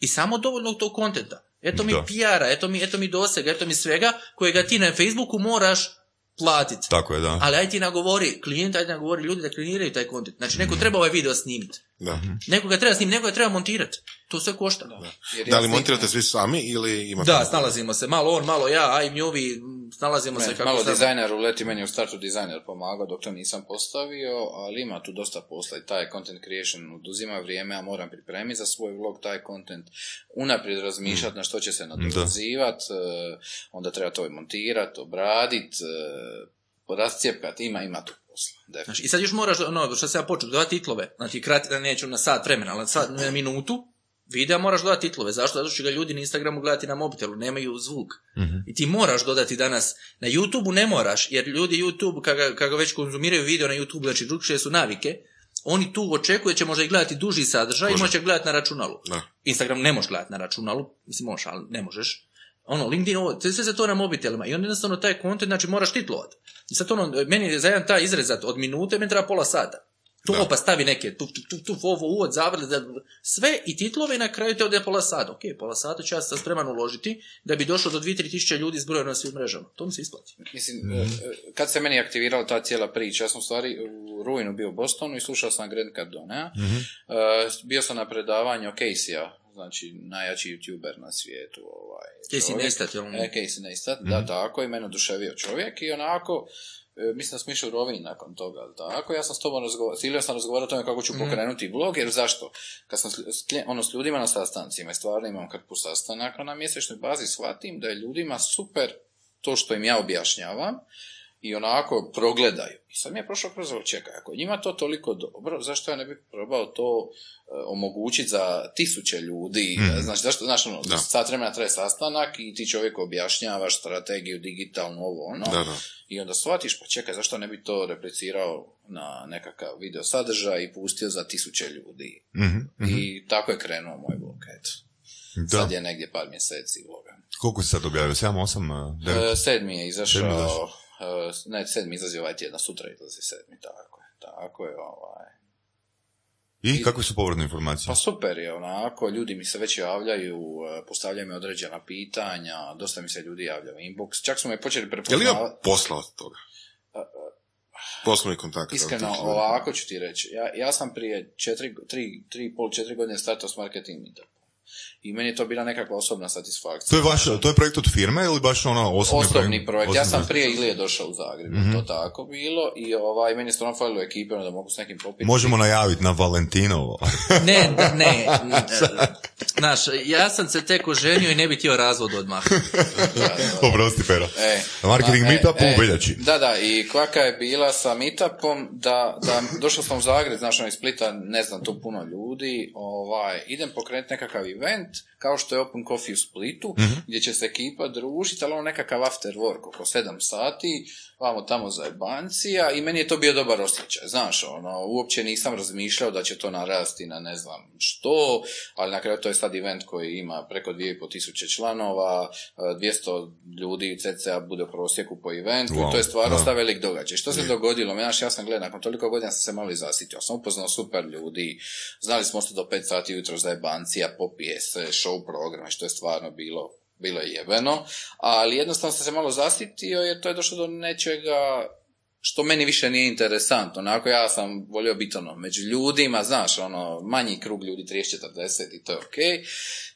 I samo dovoljno tog kontenta. Eto mi Da. PR-a, eto mi, eto mi dosega, eto mi svega kojega ti na Facebooku moraš platiti. Tako je, da. Ali aj ti nagovori klijenta, aj ti nagovori ljudi da kliniraju taj kontent. Znači, neko treba ovaj video snimiti. Da. Neko ga treba snimiti, neko ga treba montirati. To sve košta. Da, Jer Da li montirate svi sami ili imate... da snalazimo se. Malo on, malo ja, aj njovi, snalazimo se Ne, kako malo znamo. dizajner uleti, meni u startu dizajner pomagao dok to nisam postavio, ali ima tu dosta posla i taj content creation oduzima vrijeme, a moram pripremiti za svoj vlog taj content, unaprijed razmišljati na što će se nadovezivat, eh, onda treba to montirati, obradit, rascijepkat, ima, ima tu posla. definitivno. Znači, I sad još moraš, ono, što se ja počeo, dodati titlove. Znači, krati, neću na sat vremena, ali sad na minutu, videa moraš dodati titlove. Zašto? Zato što ga ljudi na Instagramu gledati na mobitelu, nemaju zvuk. I ti moraš dodati danas. Na YouTubeu ne moraš, jer ljudi YouTube, kada, kada već konzumiraju video na YouTube, znači drugčije su navike, oni tu očekuju da će možda i gledati duži sadržaj i može gledati na računalu. Da. Instagram ne možeš gledati na računalu, mislim možeš, ali ne možeš. Ono, LinkedIn, ovo, sve se to na mobitelima i onda jednostavno taj kontent, znači moraš titlovat. I sad ono, meni je za jedan taj izrezat od minute, meni treba pola sata. Tu Da. pa stavi neke, tu, tu, tu, tu, ovo, uvod, zavrli, da- sve i titlove i na kraju te ode pola sata. Ok, pola sata ću ja sam spreman uložiti da bi došlo do 2-3 tisuće ljudi zbrojeno na svim mrežama. To mi se isplati. Mislim, eh, kad se meni aktivirala ta cijela priča, ja sam u stvari u rujnu bio u Bostonu i slušao sam Grant Cardone. Eh, bio sam na predavanju Casey-a, znači najjači youtuber na svijetu. Ovaj, Casey. Neistat, jel? E, Casey Neistat, da, tako, i mene oduševio čovjek i onako, e, mislim da smo išli u Rovinj nakon toga, tako, ja sam s tobom razgovarao, Silio sam razgovarao o tome kako ću pokrenuti blog, jer zašto? Kad sam s, ono, s ljudima na sastancima i stvarno imam kakvu sastanaka na mjesečnoj bazi, shvatim da je ljudima super to što im ja objašnjavam, i onako progledaju. I sad mi je prošlo kroz ovo, čekaj, ako njima to toliko dobro, zašto ja ne bih probao to e, omogućiti za tisuće ljudi? Znači, zašto, znaš, ono, Da. sat vremena traje sastanak i ti čovjek objašnjavaš strategiju, digitalnu, ovo, ono. Da, da. I onda shvatiš, pa čekaj, zašto ne bi to replicirao na nekakav video sadržaj i pustio za tisuće ljudi? Mhm, I tako je krenuo moj blog, eto. Da. Sad je negdje par mjeseci bloga. Koliko si sad objavio? 7, 8, 9? E, sedmi je izašao, E, ne, sedmi izlazi ovaj tjedan, sutra izlazi sedmi, tako je, tako je, ovaj. I kakve su povratne informacije? Pa super je, onako, ljudi mi se već javljaju, e, postavljaju mi određena pitanja, dosta mi se ljudi javlja u inbox, čak su me počeli Je li prepoznavati. ima posla od toga? Poslovni kontakt. Iskreno, ovako ću ti reći. Ja, ja sam prije četiri, tri, tri pol, četiri godine startao s marketing meetupom. I meni je to bila nekakva osobna satisfakcija. To je, vaš, to je projekt od firme ili baš ono osobni, Osobni projekt. Ja Osobni sam prije Ilije došao u Zagreb, Mhm. to tako bilo. I ovaj, meni je stvarno falilo ekipe, ono da mogu s nekim popiti. Možemo najaviti na Valentinovo. Ne, ne. Znaš, ja sam se tek oženio i ne bi htio razvod odmah. Oprosti, Pero. E, Marketing pa, meetup e, u veljači. Da, da, i kvaka je bila sa meetupom, da, da došao sam u Zagreb, znaš, ono iz Splita, ne znam, tu puno ljudi, ovaj, idem pokrenuti nekakav event, kao što je Open Coffee u Splitu, Mhm. gdje će se ekipa družiti, ali ono nekakav after work, oko sedam sati, vamo tamo za jebancija, i meni je to bio dobar osjećaj, znaš, ono, uopće nisam razmišljao da će to narasti na ne znam što, ali na kraju to je sad event koji ima preko 2,5 tisuće članova, e, 200 ljudi cca bude u prosjeku po eventu, Wow, to je stvarno sta velik događaj. Što se dogodilo? Znaš, ja sam gledao, nakon toliko godina sam se malo i zasitio. Sam upoznao super ljudi, znali smo se do 5 sati jutro za jebancija, popije se, show programe, što je stvarno bilo bilo je jebeno, ali jednostavno sam se malo zasitio jer to je došlo do nečega što meni više nije interesantno. Onako ja sam volio biti ono među ljudima, znaš, ono manji krug ljudi 30-40 i to je ok.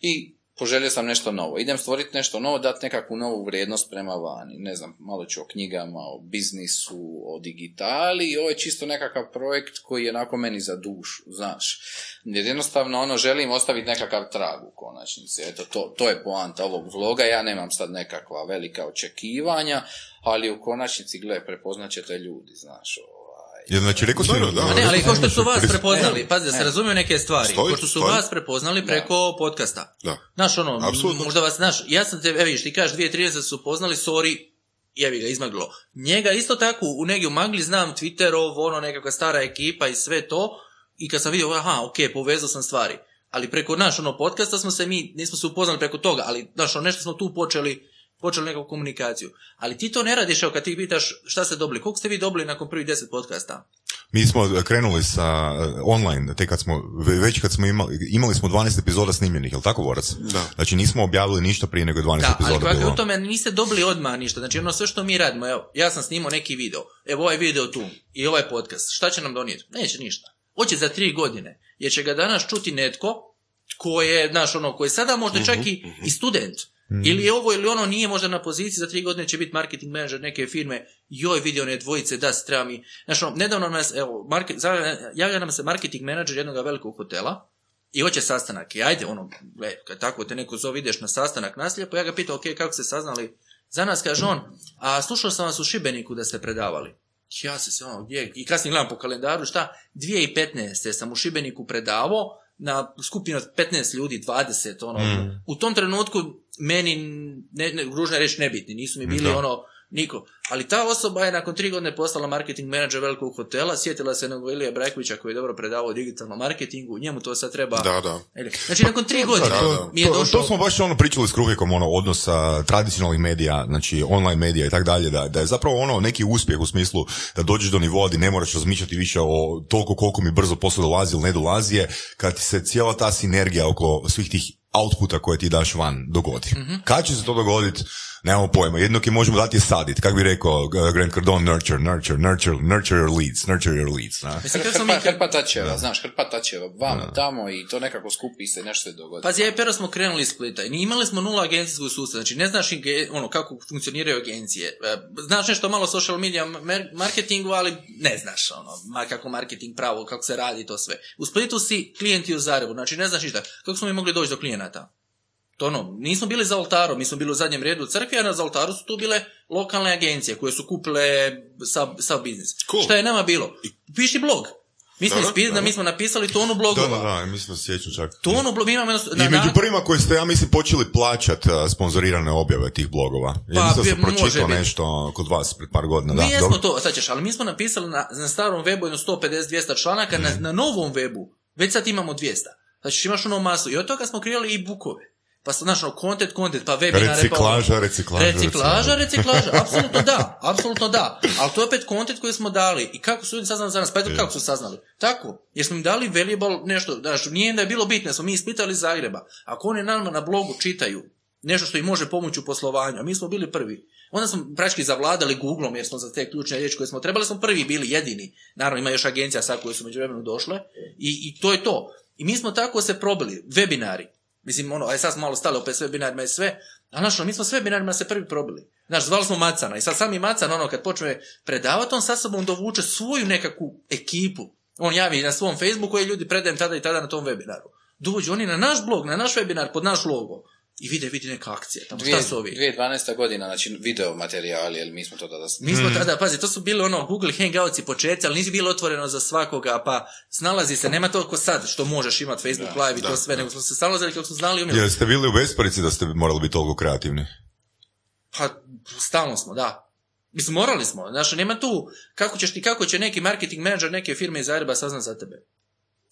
I poželio sam nešto novo. Idem stvoriti nešto novo, dati nekakvu novu vrijednost prema vani. Ne znam, malo ću o knjigama, o biznisu, o digitali i ovo je čisto nekakav projekt koji je onako meni za dušu, znaš. Jer jednostavno ono želim ostaviti nekakav trag u konačnici. Eto, to, to je poanta ovog vloga. Ja nemam sad nekakva velika očekivanja, ali u konačnici, gle, prepoznat ćete ljudi, znaš, znači, rekao si... Da. Ne, ali kao što su vas prepoznali, pazi da se razumiju neke stvari, kao što su vas prepoznali preko podcasta. Da. Znaš, ono, možda vas, znaš, ja sam te, evo vidiš, ti kažeš 2013 su poznali, sorry, jebi ga, izmaglo. Njega isto tako, u negdje u Magli znam Twitterov, ono, nekakva stara ekipa i sve to, i kad sam vidio, aha, ok, povezao sam stvari. Ali preko, naš, ono, podcasta smo se mi, nismo se upoznali preko toga, ali, znaš, ono, nešto smo tu počeli, počeli nekakvu komunikaciju. Ali ti to ne radiš, evo, kad ti pitaš šta ste dobili, koliko ste vi dobili nakon prvih deset podcasta? Mi smo krenuli sa uh, online, te kad smo, ve- već kad smo imali, imali smo 12 epizoda snimljenih, jel tako, Vorac? Da. Znači nismo objavili ništa prije nego je 12 Da, ali epizoda je bilo. u tome niste dobili odmah ništa. Znači ono sve što mi radimo, evo, ja sam snimao neki video, evo ovaj video tu i ovaj podcast, šta će nam donijeti? Neće ništa. Hoće za tri godine, jer će ga danas čuti netko ko je, znaš, ono, koji je sada možda čak i, i student. Ili je ovo ili ono nije možda na poziciji, za tri godine će biti marketing manager neke firme, joj vidio one dvojice, da, se treba mi. Znaš, ono, nedavno nas, evo, market, javlja nam se marketing manager jednog velikog hotela, i hoće sastanak. I ajde, ono, gle, kad tako te neko zove, ideš na sastanak naslijepo, ja ga pitao, ok, kako ste saznali za nas, kaže on, a slušao sam vas u Šibeniku da ste predavali. Ja se se ono, gdje, i kasnije gledam po kalendaru, šta, 2015. sam u Šibeniku predavao, na skupini od 15 ljudi, 20, ono, Mm. u tom trenutku meni, ne, ne, ružno je reći nebitni, nisu mi bili Da. ono, niko. Ali ta osoba je nakon tri godine postala marketing menadžer velikog hotela, sjetila se jednog Ilija Brajkovića koji je dobro predavao o digitalnom marketingu, njemu to sad treba... Da, da. Znači, nakon tri godine da, da. mi je to, došlo... to smo baš ono pričali s Kruhekom, ono, odnos a, tradicionalnih medija, znači online medija i tako dalje, da, da je zapravo ono neki uspjeh u smislu da dođeš do nivoa gdje ne moraš razmišljati više o toliko koliko mi brzo posao dolazi ili ne dolazi je, kad ti se cijela ta sinergija oko svih tih outputa koje ti daš van dogodi. Kad će se to dogoditi, nemamo pojma. Jedno ki možemo dati je sadit. Kako bi rekao uh, Grant Cardone, nurture, nurture, nurture, nurture your leads, nurture your leads. na? Mislim, kako smo mi... Hrpa, tačeva, znaš, hrpa tačeva, vamo, tamo i to nekako skupi se, nešto se dogodi. Pazi, ja i Pero smo krenuli iz Splita i imali smo nula agencijskog sustava, znači ne znaš ono, kako funkcioniraju agencije. E, Znaš nešto malo o social media marketingu, ali ne znaš ono, ma kako marketing pravo, kako se radi to sve. U Splitu si klijenti u Zagrebu, znači ne znaš ništa. Kako smo mi mogli doći do klijenata? To ono, nismo bili za oltarom, mi smo bili u zadnjem redu u crkvi, a na za oltaru su tu bile lokalne agencije koje su kupile sav, sav biznis. Cool. Šta je nama bilo? Piši blog. Mi smo, Dobro, ispi- da, mi smo napisali tonu Da, blogova. da, da, mislim da se sjećam čak. Tonu blogova, mi imamo jedno- I među prvima koji ste, ja mislim, počeli plaćat uh, sponzorirane objave tih blogova. Ja Pa, mislim da sam pročitao nešto kod vas pred par godina. Mi da, jesmo dobro. to, sad ćeš, ali mi smo napisali na, na starom webu jedno 150-200 članaka, na, na novom webu već sad imamo 200. Znači imaš ono masu i od toga smo kreirali i bukove. Pa ono, content, content, pa webinare, pa... Reciklaža, reciklaža, Reciklaža, reciklaža, apsolutno da, apsolutno da. Ali to je opet content koji smo dali. I kako su ljudi saznali za nas? Pa eto kako su saznali? Tako, jer smo im dali valuable nešto, znaš, nije da je bilo bitno, smo mi ispitali Zagreba. Ako oni nama na blogu čitaju nešto što im može pomoći u poslovanju, a mi smo bili prvi. Onda smo praktički zavladali Googlom jer smo za te ključne riječi koje smo trebali, smo prvi bili jedini. Naravno ima još agencija sad koje su među vremenu došle i, i to je to. I mi smo tako se probili, webinari. Mislim, ono, aj sad smo malo stali opet s webinarima i sve, ali znaš, ono, mi smo s webinarima se prvi probili. Znaš, zvali smo Macana i sad sami Macan, ono, kad počne predavati, on sa sobom dovuče svoju nekakvu ekipu. On javi na svom Facebooku i ljudi predajem tada i tada na tom webinaru. Dođu oni na naš blog, na naš webinar, pod naš logo. I vide, vidi neka akcija. Tamo, šta su ovi? 2012. godina, znači video materijali, jer mi smo to tada... Mi smo tada, pazi, to su bili ono Google Hangouts i početci, ali nisi bilo otvoreno za svakoga, pa snalazi se, nema to ko sad, što možeš imati Facebook live i to sve, nego smo se snalazili kako smo znali umjeli. Jel ste bili u besparici da ste morali biti toliko kreativni? Pa, stalno smo, da. Mislim, morali smo. Znaš, nema tu, kako ćeš ti, kako će neki marketing menadžer neke firme iz Zagreba saznat za tebe.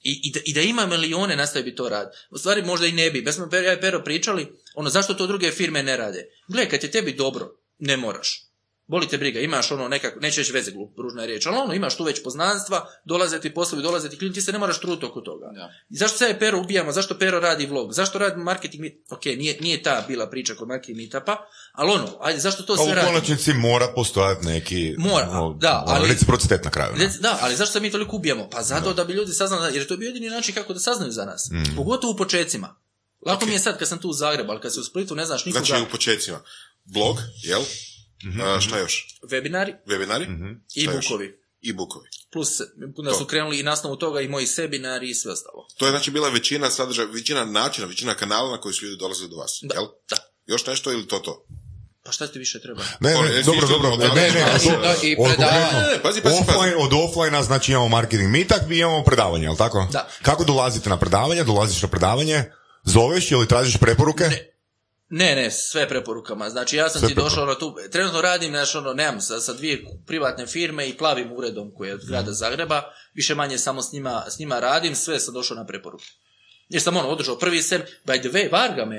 I, i, da, I da ima milione nastavi bi to rad. U stvari možda i ne bi. Bez smo ja i Pero pričali, ono, zašto to druge firme ne rade? Gle, kad je tebi dobro, ne moraš. Boli te briga, imaš ono nekako, neće reći veze glup, ružna je riječ, ali ono, imaš tu već poznanstva, dolaze ti poslovi, dolaze ti klijenti, ti se ne moraš truditi oko toga. Da. I zašto se Pero ubijamo, zašto Pero radi vlog, zašto radi marketing, ok, nije, nije ta bila priča kod marketing meetupa, ali ono, ajde, zašto to sve u radi? konačnici mora postojati neki Mora, ono, da, ono, ali- reciprocitet na kraju. ne? Da, ali zašto se mi toliko ubijamo? Pa zato da bi ljudi saznali, jer to je bio jedini način kako da saznaju za nas. Mm. Pogotovo u počecima. Lako mi je sad kad sam tu u Zagrebu, ali kad si u Splitu ne znaš nikoga. Znači u početcima. Blog, jel? Mhm. A, šta još? Webinari Webinari? i Šta još? bukovi. I bukovi. Plus da su krenuli i na osnovu toga i moji sebinari i sve ostalo. To je znači bila većina sadržaja, većina načina, većina kanala na koji su ljudi dolazili do vas. Da, Jel? da. Još nešto ili to to? Pa šta ti više treba? Ne, Ono, ne, jesi dobro, dobro, ne, ne, ne, to- i predavanje. Ne, ne, pazi, pazi, pazi. Offline, od offline znači imamo marketing meetup i imamo predavanje, jel tako? Da. Kako dolazite na predavanje? Dolaziš na predavanje, zoveš ili tražiš preporuke? Ne. Ne, ne, sve preporukama. Znači ja sam Sve ti došao ono, tu, trenutno radim, znači ono, nemam sa, sa dvije privatne firme i plavim uredom koji je od grada Zagreba, više manje samo s njima, s njima radim, sve sam došao na preporuke. Jer sam ono održao prvi sem, by the way, Varga me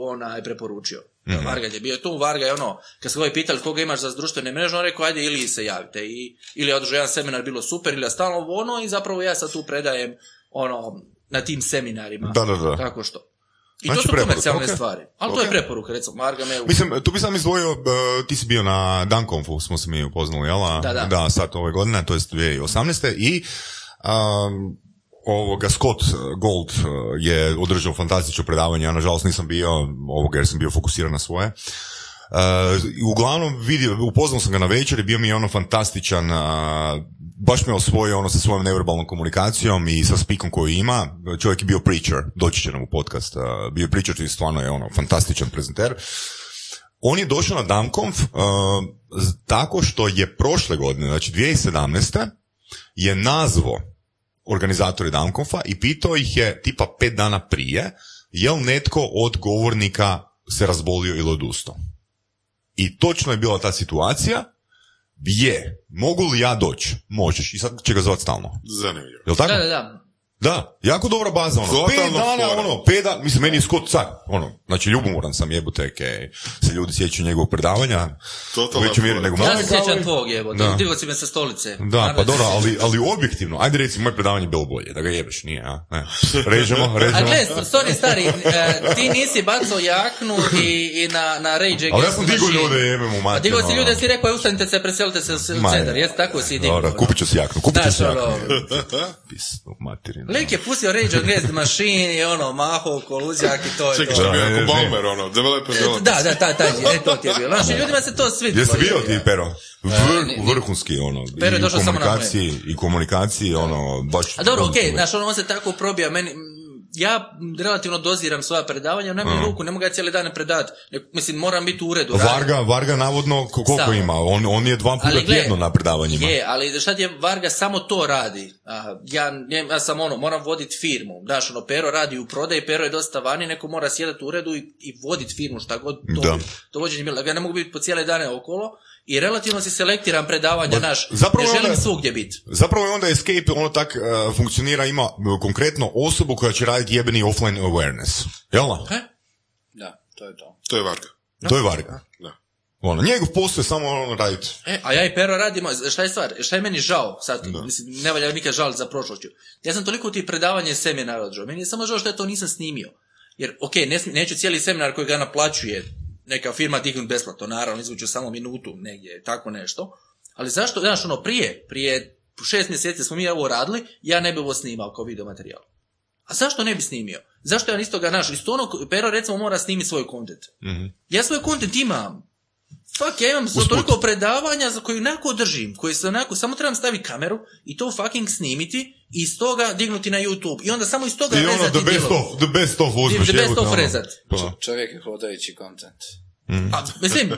ona je preporučio. Varga je bio tu, Varga je ono, kad su ga pitali koga imaš za društvene mreže, on rekao, ajde ili se javite. I, ili je održao jedan seminar, bilo super, ili je stalno ono, i zapravo ja sad tu predajem ono, na tim seminarima. Da, da, da. Tako što. I Znači to su preporuka, komercijalne ok. stvari. Ali to je preporuka, recimo, Varga me... Mislim, tu bi sam izdvojio, e, ti si bio na Dankonfu, smo se mi upoznali, jel? Da, da. Da, sad ove godine, to jest 2018. I um, ovoga Scott Gold e, je održao fantastično predavanje, ja nažalost nisam bio ovoga jer sam bio fokusiran na svoje. Uh, uglavnom vidio, upoznao sam ga na večer i bio mi je ono fantastičan, baš me osvojio ono sa svojom neverbalnom komunikacijom i sa spikom koju ima. Čovjek je bio preacher, doći će nam u podcast. bio je preacher i stvarno je ono fantastičan prezenter. On je došao na Damkonf uh, tako što je prošle godine, znači 2017. je nazvo organizatori Damkonfa i pitao ih je tipa pet dana prije je li netko od govornika se razbolio ili odustao. I točno je bila ta situacija je, mogu li ja doći? Možeš. I sad će ga zvati stalno. Zanimljivo. Jel tako? Da, da, da. Da, jako dobra baza, ono, pet Totalno dana, fora. ono, pet dana, mislim, meni je Scott car, ono, znači ljubomoran sam jebote, ke se ljudi sjećaju njegovog predavanja, Totalna u većoj mjeri fora. nego Ja se kao sjećam i- tvog jebo, Da. digo si me sa stolice. Da, Naravno pa dobro, ali, ali objektivno, ajde recimo, moje predavanje je bilo bolje, da ga jebeš, nije, a? Ne. Režemo, A režemo. gle, sorry stari, e, ti nisi bacao jaknu i, i na, na Rage Against Ali ja sam digo Machine. ljude, jebem u A mater. digo si ono. ljude, si rekao, ustanite se, preselite se u Ma, centar, je. jes tako si digo. Dobro, kupit ću si jaknu, kupit ću Znaš, si jaknu. ono, Pisnu materinu. Lik je pustio Rage Against Machine i ono, maho, koluzjak i to je Čekaj, to. što je bio jako Balmer, ono, developer, developer. Da, da, taj, taj, e, to ti je bilo. Znaš, i ljudima se to svidilo. Jesi bio ti, Pero? Vrh, vrhunski, ono, Pero je i u došao samo na komunikaciji, i komunikaciji, ono, baš... A dobro, okej, lik. znaš, ono, on se tako probija, meni, ja relativno doziram svoja predavanja, nema mi ruku, ne mogu ja cijeli dan predavati. Mislim, moram biti u uredu. Varga, Varga navodno, ko- koliko Samo. ima? On, on je dva puta tjedno na predavanjima. Je, ali šta je Varga samo to radi. Ja, ja, ja sam ono, moram voditi firmu. Znaš, ono, Pero radi u prodaji, Pero je dosta vani, neko mora sjedati u uredu i, i voditi firmu, šta god to, Da. to vođenje bilo. Ja ne mogu biti po cijele dane okolo i relativno si selektiram predavanja, naš, zapravo ne želim onda- svugdje biti. Zapravo je onda Escape ono tak uh, funkcionira, ima uh, konkretno osobu koja će raditi jebeni offline awareness. Jel? da? He? To je to. To je Varga. To je Varga. Da. Ono, njegov posao je samo ono raditi. E, a ja i Pero radimo, šta je stvar, šta je meni žao sad, mislim, ne valja nikad žal za prošlošću. Ja sam toliko ti predavanje seminara održao, meni je samo žao što ja to nisam snimio. Jer, ok, ne, neću cijeli seminar koji ga naplaćuje neka firma dignut besplatno, naravno, izvuću samo minutu negdje, tako nešto. Ali zašto, znaš, ono, prije, prije šest mjeseci smo mi ovo radili, ja ne bi ovo snimao kao video materijal. A zašto ne bi snimio? Zašto ja isto ga naš? Isto ono, Pero recimo mora snimiti svoj kontent. Ja svoj kontent imam. Fuck, ja imam Usput. toliko predavanja za koje onako držim, koji se onako, samo trebam staviti kameru i to fucking snimiti i iz toga dignuti na YouTube. I onda samo iz toga I ono, rezati the best of, the best of uzmeš. The best of ono. rezat. Pa. Čovjek je hodajući content. A, mislim,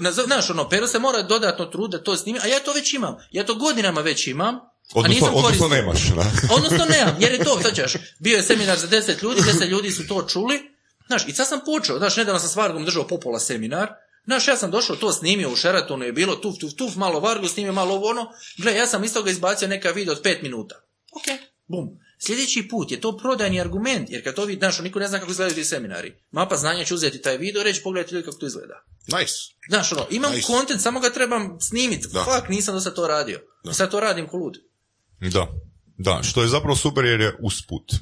na- znaš, ono, Pero se mora dodatno truditi da to snimi, a ja to već imam. Ja to godinama već imam, a Odnosno, nisam odnosno koristio. nemaš, da. Odnosno nemam, jer je to, sad ćeš, bio je seminar za deset ljudi, deset ljudi su to čuli, znaš, i sad sam počeo, znaš, nedavno sam s Vargom držao popola seminar, znaš, ja sam došao, to snimio u Sheratonu je bilo, tuf, tuf, tuf, malo Vargu, snimio malo ovo ono, gle, ja sam iz toga izbacio neka video od pet minuta. Ok, bum. Sljedeći put je to prodajni argument, jer kad to vidi, znaš, niko ne zna kako izgledaju ti seminari. Mapa znanja će uzeti taj video reći, pogledajte ljudi kako to izgleda. Nice. Znaš, ono, imam Nice. kontent, samo ga trebam snimiti. Da. Fuck, nisam do sad to radio. I sad to radim ko lud. Da. Da, što je zapravo super jer je usput.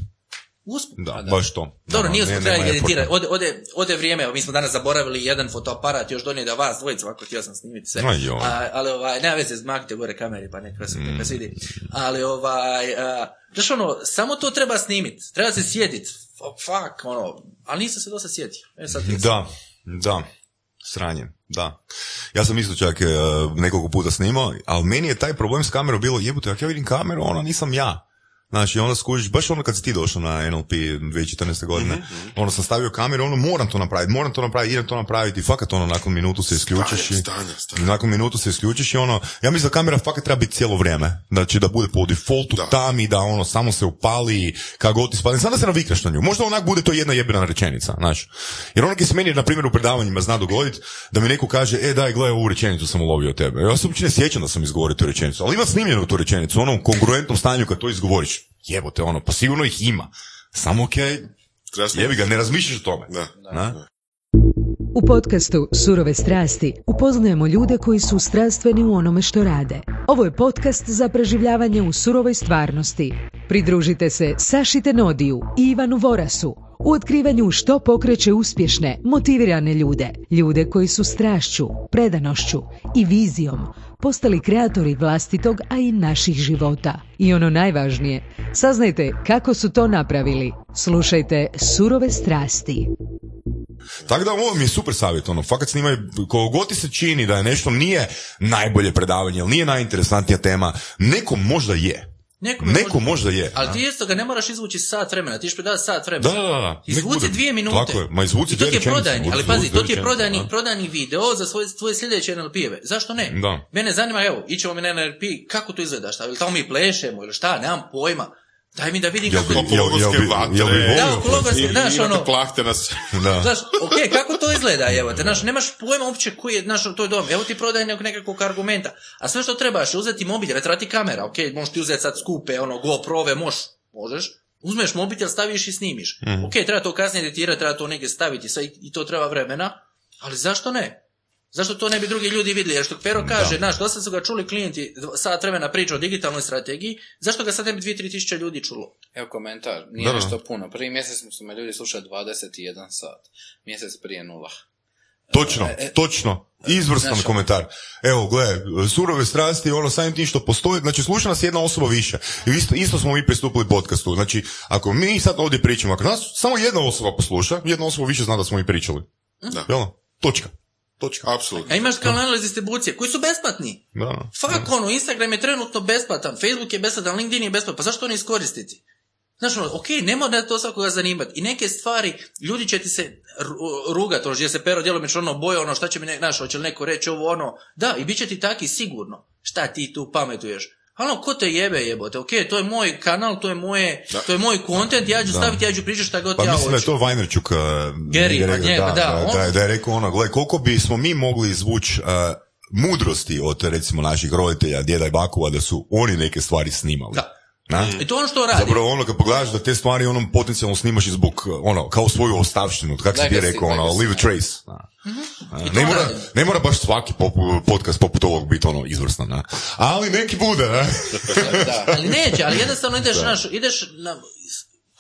Usput. Da, baš to. Dobro, nije usput treba nema ih editirati. Ode, ode, ode vrijeme, mi smo danas zaboravili jedan fotoaparat još donio da vas dvojica, ovako htio sam snimiti sve. A, ali ovaj, nema veze, zmaknite gore kameri pa neka se, Mm. neka se vidi. Ali ovaj, a, znaš ono, samo to treba snimiti, treba se sjedit. F- Fuck, ono, ali nisam se dosta sjetio. E sad Da, da. Sranje, da. Ja sam isto čak e, nekoliko puta snimao, ali meni je taj problem s kamerom bilo, jebote, ako ja vidim kameru, ono nisam ja. Znači, onda skužiš, baš ono kad si ti došao na NLP 2014. godine, Mhm, ono sam stavio kameru, ono moram to napraviti, moram to napraviti, idem to napraviti i fakat ono nakon minutu se isključiš i... Stanja, stanja. Nakon minutu se isključiš i ono, ja mislim da kamera fakat treba biti cijelo vrijeme. Znači da bude po defaultu Da. tam i da ono samo se upali, kako god ti spadne. Samo da se navikneš na nju. Možda onak bude to jedna jebena rečenica, znaš. Jer ono se meni, na primjer, u predavanjima zna dogoditi da mi neko kaže, e daj, gledaj, ovu rečenicu sam ulovio od tebe. Ja se uopće ne sjećam da sam izgovorio tu rečenicu, ali ima snimljenu tu rečenicu, u onom kongruentnom stanju kad to izgovoriš. Jebote, ono, pa sigurno ih ima. Samo se- jebi ga, ne razmišljaš o tome. Da. Na? U podcastu Surove strasti upoznajemo ljude koji su strastveni u onome što rade. Ovo je podcast za preživljavanje u surovoj stvarnosti. Pridružite se Saši Tenodiju i Ivanu Vorasu u otkrivanju što pokreće uspješne, motivirane ljude. Ljude koji su strašću, predanošću i vizijom postali kreatori vlastitog, a i naših života. I ono najvažnije, saznajte kako su to napravili. Slušajte Surove strasti. Tako da ovo mi je super savjet, ono, fakat snimaj, koliko ti se čini da je nešto nije najbolje predavanje, ili nije najinteresantnija tema, nekom možda je. Nekome Nekom možda je. Ali ti isto ga ne moraš izvući sat vremena, ti ćeš predavati sat vremena. Da, da, da, Izvuci dvije minute. Tako je, ma izvuci I to ti dvije je rečenice, prodajni, ali pazi, to ti je prodajni, da. prodajni video za svoje, tvoje sljedeće NLP-eve. Zašto ne? Da. Mene zanima, evo, ićemo mi na NLP, kako to izgleda, šta, ili tamo mi plešemo, ili šta, nemam pojma. Daj mi da vidim kako... jel- jel vatre. Da, oko logarske, I, znaš, ono- plahte nas. Da. Znaš, ok, kako to izgleda, evo te, znaš, nemaš pojma uopće koji je, znaš, to je dom, evo ti prodajnog nekakvog argumenta, a sve što trebaš je uzeti mobitel, ne treba ti kamera, ok, možeš ti uzeti sad skupe, ono, GoPro-ove, možeš, možeš, uzmeš mobitel, staviš i snimiš, ok, treba to kasnije editirati, treba to negdje staviti, sve, i- i to treba vremena, ali zašto ne? Zašto to ne bi drugi ljudi vidjeli? Jer što Pero kaže, znaš, dosta su ga čuli klijenti, sat vremena priča o digitalnoj strategiji, zašto ga sad ne bi 2-3 tisuće ljudi čulo? Evo komentar, nije Da, da. nešto puno. Prvi mjesec su me ljudi slušali 21 sat. Mjesec prije nula. Točno, točno. Izvrstan Znaš, komentar. Evo, gle, surove strasti, ono, samim tim što postoji, znači sluša nas jedna osoba više. I isto, isto smo mi pristupili podcastu. Znači, ako mi sad ovdje pričamo, ako nas samo jedna osoba posluša, jedna osoba više zna da smo mi pričali. Da. Jel? Točka. Točka. Apsolutno. A imaš kanale distribucije koji su besplatni. Da. Fuck ono, Instagram je trenutno besplatan, Facebook je besplatan, LinkedIn je besplatan, pa zašto ne iskoristiti? Znaš ono, ok, ne mora to svakoga zanimati. I neke stvari, ljudi će ti se ru- rugat, ono, se pero djelomično ono boje, ono, šta će mi, ne, znaš, hoće li neko reći ovo, ono, da, i bit će ti taki sigurno. Šta ti tu pametuješ? Ono, ko te jebe jebote, ok, to je moj kanal, to je moje, Da. to je moj content, ja ću staviti, ja ću pričati šta god Pa ja mislim da je hoću. to Vajnerčuk uh, Gary, je pa rekao, njega, da, da, da, on- da, je- da je rekao ono, gle, koliko bismo mi mogli izvući uh, mudrosti od recimo naših roditelja, djeda i bakova, da su oni neke stvari snimali. Da. Na? I to ono što radi. Zapravo ono kad pogledaš da te stvari onom potencijalno snimaš i zbog ono kao svoju ostavštinu, kako si ti rekao, ono, leave a trace. To Ne mora, ne mora baš svaki popu- podcast poput ovog biti ono izvrstan, na. ali neki bude, ne? Da. Ali neće, ali jednostavno ideš, znaš, ideš na,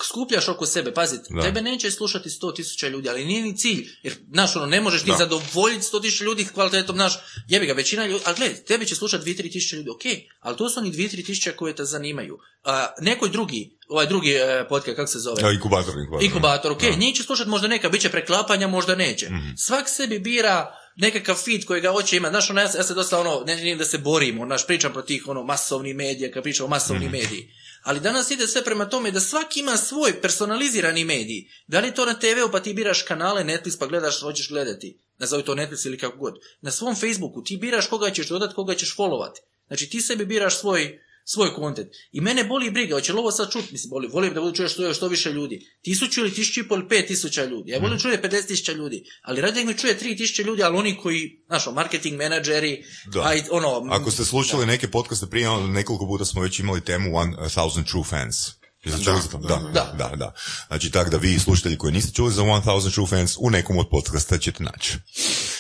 skupljaš oko sebe, pazi, Da. tebe neće slušati 100 tisuća ljudi, ali nije ni cilj, jer, znaš, ono, ne možeš ni zadovoljiti 100 tisuća ljudi kvalitetom, znaš, jebi ga, većina ljudi, ali gledaj, tebe će slušati 2-3 tisuće ljudi, ok, ali to su oni 2-3 tisuća koje te zanimaju. A, nekoj drugi, ovaj drugi e, podcast, kako se zove? Ja, inkubator, inkubator. Inkubator, ok, njih će slušati možda neka, bit će preklapanja, možda neće. Mhm. Svak sebi bira nekakav feed koji ga hoće imati. Znaš, ono, ja, se- ja se dosta ono, ne želim da se borimo, znaš, pričam protiv tih ono, masovnih medija, kad pričam o masovnim Mhm. mediji. Ali danas ide sve prema tome da svaki ima svoj personalizirani medij. Da li to na TV-u pa ti biraš kanale Netflix pa gledaš što hoćeš gledati. Nazovi to Netflix ili kako god. Na svom Facebooku ti biraš koga ćeš dodat, koga ćeš followati. Znači ti sebi biraš svoj svoj kontent. I mene boli briga, hoće li ovo sad čut, mislim, boli, volim da budu čuje što, što više ljudi. Tisuću ili tisuću i pol, pet tisuća ljudi. Ja volim Mhm. čuje 50 tisuća ljudi. Ali radije mi čuje tri tisuće ljudi, ali oni koji, znaš, ono, marketing menadžeri, Da. aj, ono... Ako ste slušali neke podcaste prije, ono, nekoliko puta smo već imali temu One Thousand True Fans. Jeste čuli za to? Da, da, da, da. Znači, tak da vi slušatelji koji niste čuli za One Thousand True Fans, u nekom od podcasta ćete naći.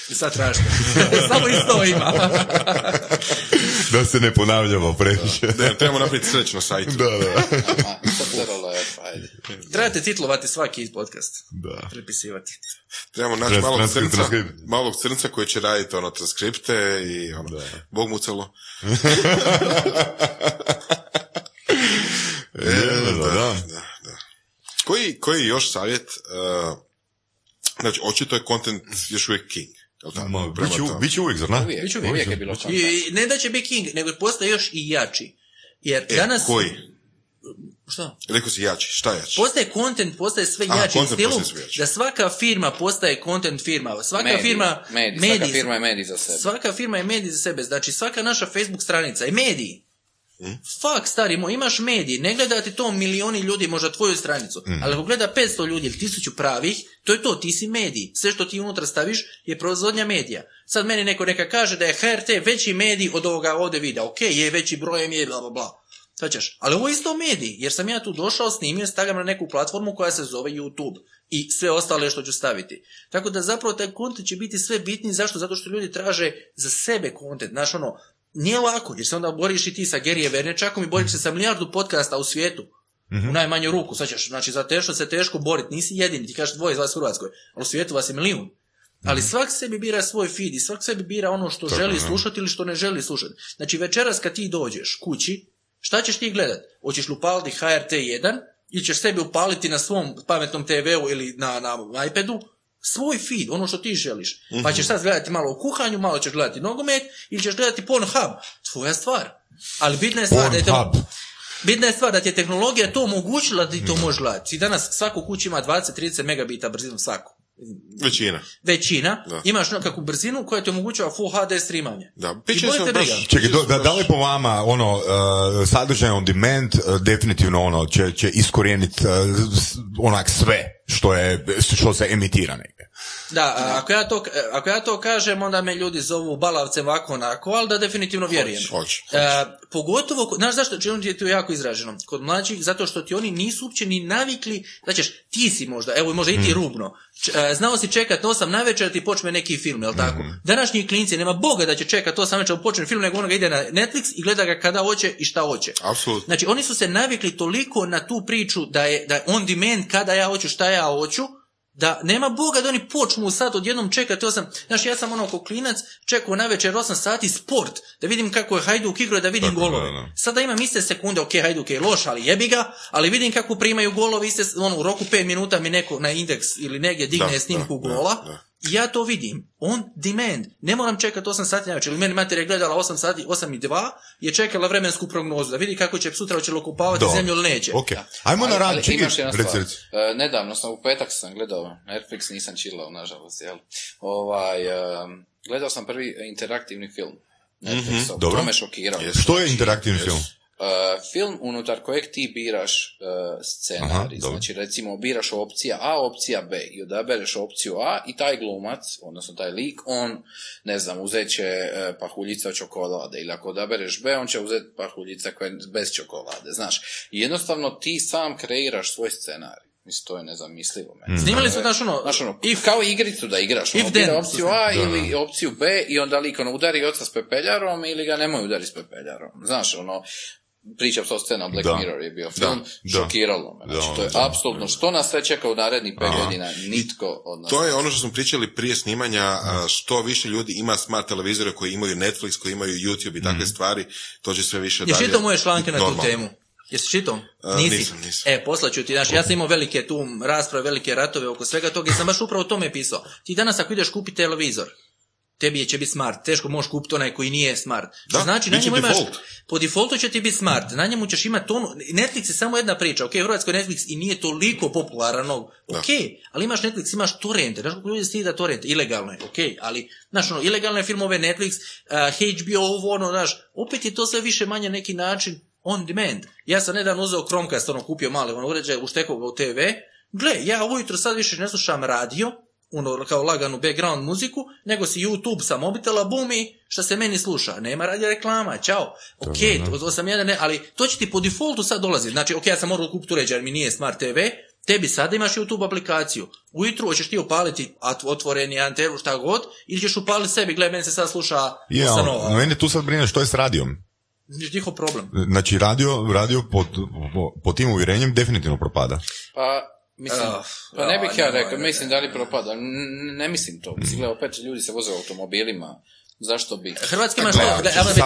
I sad tražite. Samo isto ima. da se ne ponavljamo previše. Ne, trebamo napraviti sreć na sajtu. da, da. Trebate titlovati svaki podcast. da. Prepisivati. Trebamo naći Trans- malog transkript, crnca, transkript. malog crnca koji će raditi ono transkripte i ono, Bog mu celo. E, da, da. Da, da. Koji, koji je još savjet, uh, znači, očito je content još uvijek king. Ma, Prema bit će, tome. bit će uvijek, zar ne? Uvijek, Biću uvijek, uvijek. je bilo. I ne da će biti king, nego postaje još i jači. Jer E, danas... koji? Šta? Rekao si jači, šta jači? Postaje content, postaje sve Aha, jači u content stilu postaje sve jači. da svaka firma postaje content firma. Svaka Medij, firma... medij, medij, svaka firma je medij za sebe. Svaka firma je medij za sebe. Znači svaka naša Facebook stranica je medij. Fuck, stari moj, imaš medij, ne gleda ti to milioni ljudi, možda tvoju stranicu, ali ako gleda 500 ljudi ili 1000 pravih, to je to, ti si medij. Sve što ti unutra staviš je proizvodnja medija. Sad meni neko neka kaže da je HRT veći medij od ovoga ovdje videa. Ok, je veći brojem, je bla bla bla. Svaćaš? Ali ovo je isto medij, jer sam ja tu došao, snimio, stavljam na neku platformu koja se zove YouTube i sve ostale što ću staviti. Tako da zapravo taj kontent će biti sve bitniji, zašto? Zato što ljudi traže za sebe kontent, znaš ono, nije lako, jer se onda boriš i ti sa Gerije Vernečakom i boriš se sa milijardu podcasta u svijetu. U najmanju ruku, svaćaš, znači za teško se teško boriti, nisi jedini, ti kažeš dvoje iz vas u Hrvatskoj, ali u svijetu vas je milijun. Ali svak sebi bira svoj feed i svak sebi bira ono što želi slušati ili što ne želi slušati. Znači večeras kad ti dođeš kući, šta ćeš ti gledat? Hoćeš li upaliti HRT1 ili ćeš sebi upaliti na svom pametnom TV-u ili na, na iPadu svoj feed, ono što ti želiš. Pa ćeš sad gledati malo u kuhanju, malo ćeš gledati nogomet ili ćeš gledati Pornhub. Tvoja stvar. Ali bitna je stvar da je to... Bitna je stvar da ti je tehnologija to omogućila da ti to možeš gledati. Ti danas svako kući ima 20-30 megabita brzinu svako. Većina. Većina. Da. Imaš nekakvu brzinu koja ti omogućava Full HD streamanje. Da, I bolite sam briga. baš... Čekaj, do- da, da li po vama ono uh, sadržaj on demand uh, definitivno ono će, će iskorijeniti uh, onak sve što je što se emitira negdje. Da, a ako ja, to, ako ja to kažem, onda me ljudi zovu balavcem ovako onako, ali da definitivno vjerujem. Hoće, E, pogotovo, znaš zašto čemu ti je to jako izraženo? Kod mlađih, zato što ti oni nisu uopće ni navikli, znači ti si možda, evo može i ti rubno, Č- e, znao si čekat 8 navečer da ti počne neki film, jel tako? Današnji klinci, nema boga da će čekat 8 navečer da počne film, nego onoga ide na Netflix i gleda ga kada hoće i šta hoće. Apsolutno. Znači, oni su se navikli toliko na tu priču da je, da je on demand kada ja hoću, šta ja hoću, da nema boga da oni počnu sad odjednom čekati osam. Znaš, ja sam ono ko klinac čekao na večer 8 sati sport, da vidim kako je Hajduk igrao, da vidim Tako, golove. da, da. Sada imam iste sekunde, ok, Hajduk je loš, ali jebi ga, ali vidim kako primaju golove, iste, ono, u roku 5 minuta mi neko na indeks ili negdje digne Da, snimku da, da, gola. Ja to vidim. On demand. Ne moram čekati 8 sati na večer. Ili meni mater je gledala 8 sati, 8 i 2, je čekala vremensku prognozu, da vidi kako će sutra li okupavati zemlju ili neće. Ok, ajmo na rad, čekaj, imaš jedna reci, stvar. reci. E, nedavno sam u petak sam gledao Netflix, nisam chillao, nažalost, jel? Ovaj, em, gledao sam prvi interaktivni film Mhm, dobro. to me šokiralo. Yes. Što je interaktivni film? Film unutar kojeg ti biraš uh, scenarij. Aha, znači, recimo, biraš opcija A, opcija B i odabereš opciju A i taj glumac, odnosno taj lik, on, ne znam, uzet će uh, pahuljica čokolade ili ako odabereš B, on će uzeti pahuljica koja je bez čokolade, znaš. I jednostavno ti sam kreiraš svoj scenarij. Mislim, to je nezamislivo meni. Snimali su, znaš, ono, Znaš, ono, if- kao igricu da igraš. If Ono, then. opciju A ili opciju B i onda lik ono udari oca s pepeljarom ili ga nemoj udari s pepeljarom. Znaš, ono, pričam s scena Black Da. Mirror je bio film, da. šokiralo me. Znači, Da, to je da. apsolutno, što nas sve čeka u narednih pet godina, nitko od nas. To je ono što smo pričali prije snimanja, što više ljudi ima smart televizore koji imaju Netflix, koji imaju YouTube i takve stvari, to će sve više Jesi dalje. čitao moje članke na tu temu? Jesi čitao? A, Nisi? nisam, nisam. E, poslaću ti, znaš, ja sam imao velike tu rasprave, velike ratove oko svega toga i sam baš upravo o tome pisao. Ti danas ako ideš kupiti televizor, tebi će biti smart, teško možeš kupiti onaj koji nije smart. Da, znači, na njemu imaš, default. po defaultu će ti biti smart, na njemu ćeš imati tonu, Netflix je samo jedna priča, ok, Hrvatskoj Netflix i nije toliko popularan, ok, ali imaš Netflix, imaš torrente, znaš koliko ljudi stida torrente, ilegalno je, ok, ali, znaš, ono, ilegalne filmove, Netflix, uh, HBO, ovo, ono, znaš, opet je to sve više manje neki način on demand. Ja sam nedavno uzeo Chromecast, ono, kupio mali ono, uređaj, uštekao ga u TV, gle, ja ujutro sad više ne slušam radio, ono, kao laganu background muziku, nego si YouTube sa mobitela, bumi, šta se meni sluša. Nema radio reklama, čao. Ok, to, to sam jedan, ne, ali to će ti po defaultu sad dolazi. Znači, ok, ja sam morao kupiti uređaj jer mi nije Smart TV, tebi sada imaš YouTube aplikaciju. Ujutru hoćeš ti upaliti otvoreni anteru, šta god, ili ćeš upaliti sebi, gle, meni se sad sluša Je, ustanova. mene tu sad brine što je s radijom. Njihov problem. Znači, radio, radio pod, po, po tim uvjerenjem definitivno propada. Pa, mislim, Ah, pa ne bih ja rekao, ne, mislim da li propada. N- Ne mislim to. Mislim, gle, opet ljudi se voze automobilima. Zašto bi? Hrvatski imaš Gle, to, ako će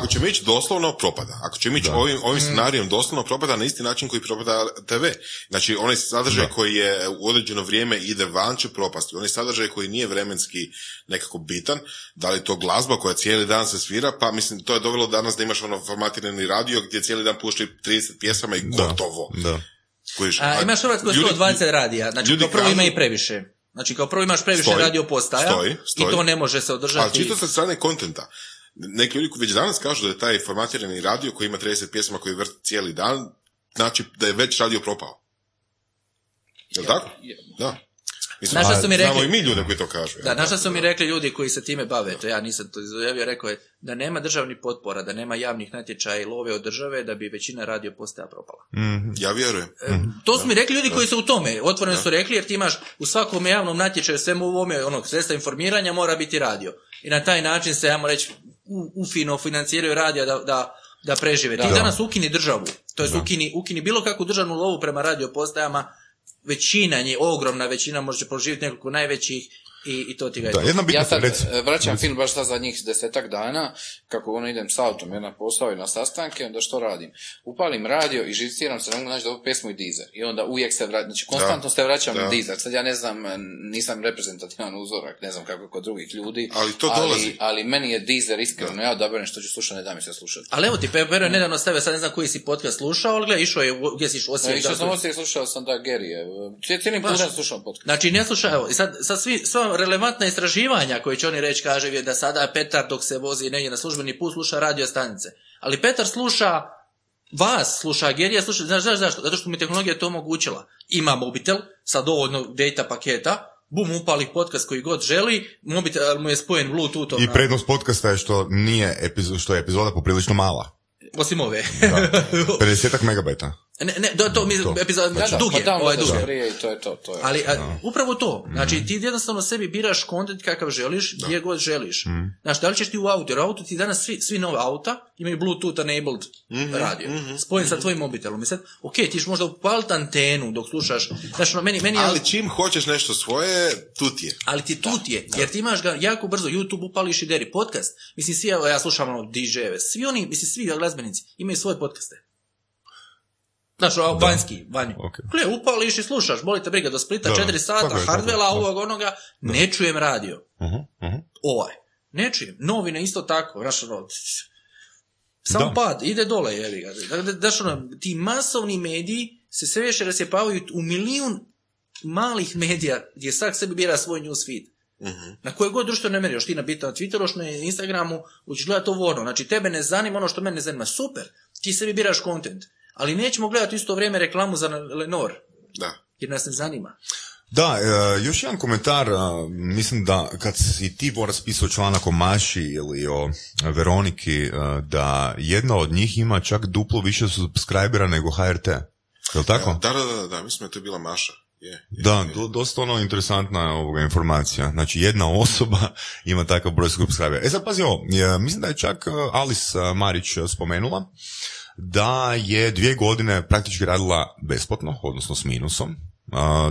da ćemo ići doslovno, propada. Ako ćemo ići ovim, ovim scenarijom doslovno, propada na isti način koji propada TV. Znači, onaj sadržaj koji je u određeno vrijeme ide van će propasti. Onaj sadržaj koji nije vremenski nekako bitan, da li je to glazba koja cijeli dan se svira, pa mislim, to je dovelo danas da imaš ono formatirani radio gdje cijeli dan puštaju 30 pjesama i gotovo. Da. Kužiš, A, imaš Hrvatskoj ljudi- 120 radija, znači ljudi kao prvo ima i previše. Znači kao prvo imaš previše Stoji, radio postaja stoji, i stoji. to ne može se održati. Ali čisto sa strane kontenta. Neki ljudi koji već danas kažu da je taj formatirani radio koji ima 30 pjesama koji vrti cijeli dan, znači da je već radio propao. Jel tako? Da. Mislim, Znaš šta su mi znamo rekli? i mi ljude koji to kažu. Da, šta su mi rekli ljudi koji se time bave, to ja nisam to izjavio, rekao je da nema državnih potpora, da nema javnih natječaja i love od države, da bi većina radio postaja propala. Ja vjerujem. To su mi rekli ljudi koji su u tome, otvoreno su rekli jer ti imaš u svakom javnom natječaju, svemu ovome, onog sredstva informiranja mora biti radio. I na taj način se, ajmo reći, u- ufino financiraju radija da, da, da prežive. Ti danas ukini državu, to jest ukini, ukini bilo kakvu državnu lovu prema radio postajama, većina nje, ogromna većina može proživjeti nekoliko najvećih i, i to ti ga je Da, to. jedna bitna Ja sad reci- e, vraćam film baš sad zadnjih desetak dana, kako ono idem s autom, jedna posao i na sastanke, onda što radim? Upalim radio i živciram se, ne mogu naći dobru pjesmu i dizer. I onda uvijek se vraćam, znači konstantno se vraćam da. na dizer. Sad ja ne znam, e, nisam reprezentativan uzorak, ne znam kako kod drugih ljudi. Ali to dolazi. Ali, meni je dizer iskreno, ja odaberem što ću slušati, ne da mi se slušati. Ali evo ti, Pe- Pero je nedavno stavio, sad ne znam koji si podcast slušao, ali gledaj, išao je, gdje si išao, Ja, Osijek, išao sam da- Osijek, slušao sam da Gerije. Cijelim putem slušam podcast. Znači, ne sluša, evo, i sad, sad svi, sva relevantna istraživanja koje će oni reći, kaže je da sada Petar dok se vozi negdje na službeni put sluša radio stanice. Ali Petar sluša vas, sluša Gerija, sluša, znaš, znaš zašto? Zato što je tehnologija to omogućila. Ima mobitel sa dovoljno data paketa, bum, upali podcast koji god želi, mobitel mu je spojen bluetoothom, I prednost podcasta je što nije epizo- što je epizoda poprilično mala. osim ove. 50 megabajta. Ne, ne, to, to, mi, To. epizod, Da, znači, da, dug je, pa ovaj dug je. prije i to je to. to je. Ali a, upravo to, znači ti jednostavno sebi biraš kontent kakav želiš, gdje god želiš. Znaš, da li ćeš ti u auto, jer u auto ti danas svi, svi nove auta imaju Bluetooth enabled radio, spojen sa tvojim mobitelom. I sad, ok, ti ćeš možda upaliti antenu dok slušaš, znaš, ono, meni, meni je- Ali čim hoćeš nešto svoje, tu ti je. ali ti tu ti je, jer ti imaš ga jako brzo, YouTube upališ i deri podcast. Mislim, svi, evo, ja slušam ono DJ-eve, svi oni, mislim, svi glazbenici imaju svoje podcaste. Znaš, vanjski, vanj. Ok. Gle, upališ i slušaš, bolite briga do Splita, Da, četiri sata, hardvela, da. ovog, onoga, ne čujem radio. Uh-huh, uh-huh. Ovaj. Ne čujem. Novine isto tako, znaš, ono, samo Da. pad, ide dole, jevi ga. Da- Znaš, ono, ti masovni mediji se sve više rasjepavaju u milijun malih medija gdje svak sebi bira svoj news feed. Na koje god društvene mreže, još ti na bita na Twitteru, na Instagramu, učiš gledati ovo ono. Znači, tebe ne zanima ono što mene ne zanima. Super. ti sebi biraš kontent. Ali nećemo gledati isto vrijeme reklamu za Lenor, Da. jer nas ne zanima. Da, e, još jedan komentar, e, mislim da kad si ti Boras pisao članak o Maši ili o Veroniki, e, da jedna od njih ima čak duplo više subscribera nego HRT. Je li tako? Da, da, da, da, mislim da je to bila Maša. Je, je, Da, je. do- dosta ono interesantna ovoga informacija. Znači jedna osoba ima takav broj subscribera. E sad pazi ovo, mislim da je čak uh, Alice Marić uh, spomenula da je dvije godine praktički radila besplatno, odnosno s minusom,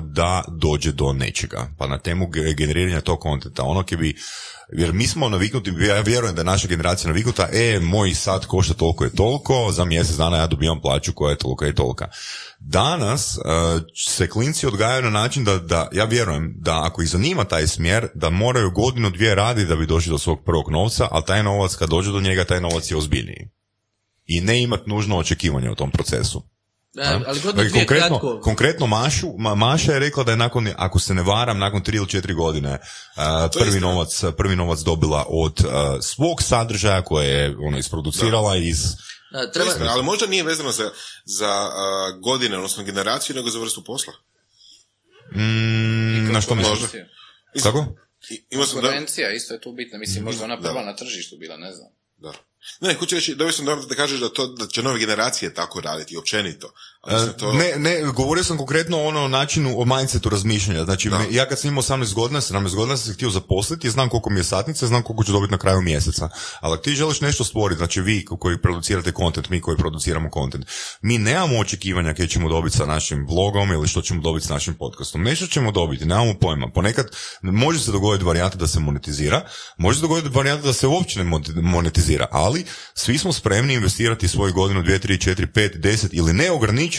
da dođe do nečega. Pa na temu ge- generiranja tog kontenta. Ono ke bi, jer mi smo naviknuti, ja vjerujem da je naša generacija naviknuta, e, moj sat košta toliko i toliko, za mjesec dana ja dobivam plaću koja je tolika i tolika. Danas uh, se klinci odgajaju na način da, da, ja vjerujem da ako ih zanima taj smjer, da moraju godinu dvije raditi da bi došli do svog prvog novca, ali taj novac kad dođe do njega, taj novac je ozbiljniji. I ne imat nužno očekivanje u tom procesu. Da, ali Dakle, dvije konkretno, kratko. konkretno Mašu, Ma- Maša je rekla da je nakon, ako se ne varam, nakon tri ili četiri godine je prvi, novac, prvi novac dobila od a, svog sadržaja koje je ono, isproducirala iz... Da, treba, je istina, ali možda nije vezano za, za a, godine, odnosno generaciju, nego za vrstu posla. Mm, na što misliš? Kako? I, imao sam da, Konkurencija isto je tu bitna. Mislim, možda ona prva na tržištu bila, ne znam. da. Ne, hoću reći, dobio sam dobro da kažeš da, to, da će nove generacije tako raditi, općenito. Mislim, to... E, Ne, ne, govorio sam konkretno ono o načinu, o mindsetu razmišljanja. Znači, me- ja kad sam imao 18 godina, 17 godina sam se htio zaposliti, znam koliko mi je satnica, znam koliko ću dobiti na kraju mjeseca. Ali ako ti želiš nešto stvoriti, znači vi ko- koji producirate kontent, mi koji produciramo kontent, mi nemamo očekivanja koje ćemo dobiti sa našim blogom ili što ćemo dobiti s našim podcastom. Nešto ćemo dobiti, nemamo pojma. Ponekad može se dogoditi varijanta da se monetizira, može se dogoditi varijanta da se uopće ne mon- monetizira, ali svi smo spremni investirati svoju godinu, dvije, tri, četiri, pet, deset ili neograničeno,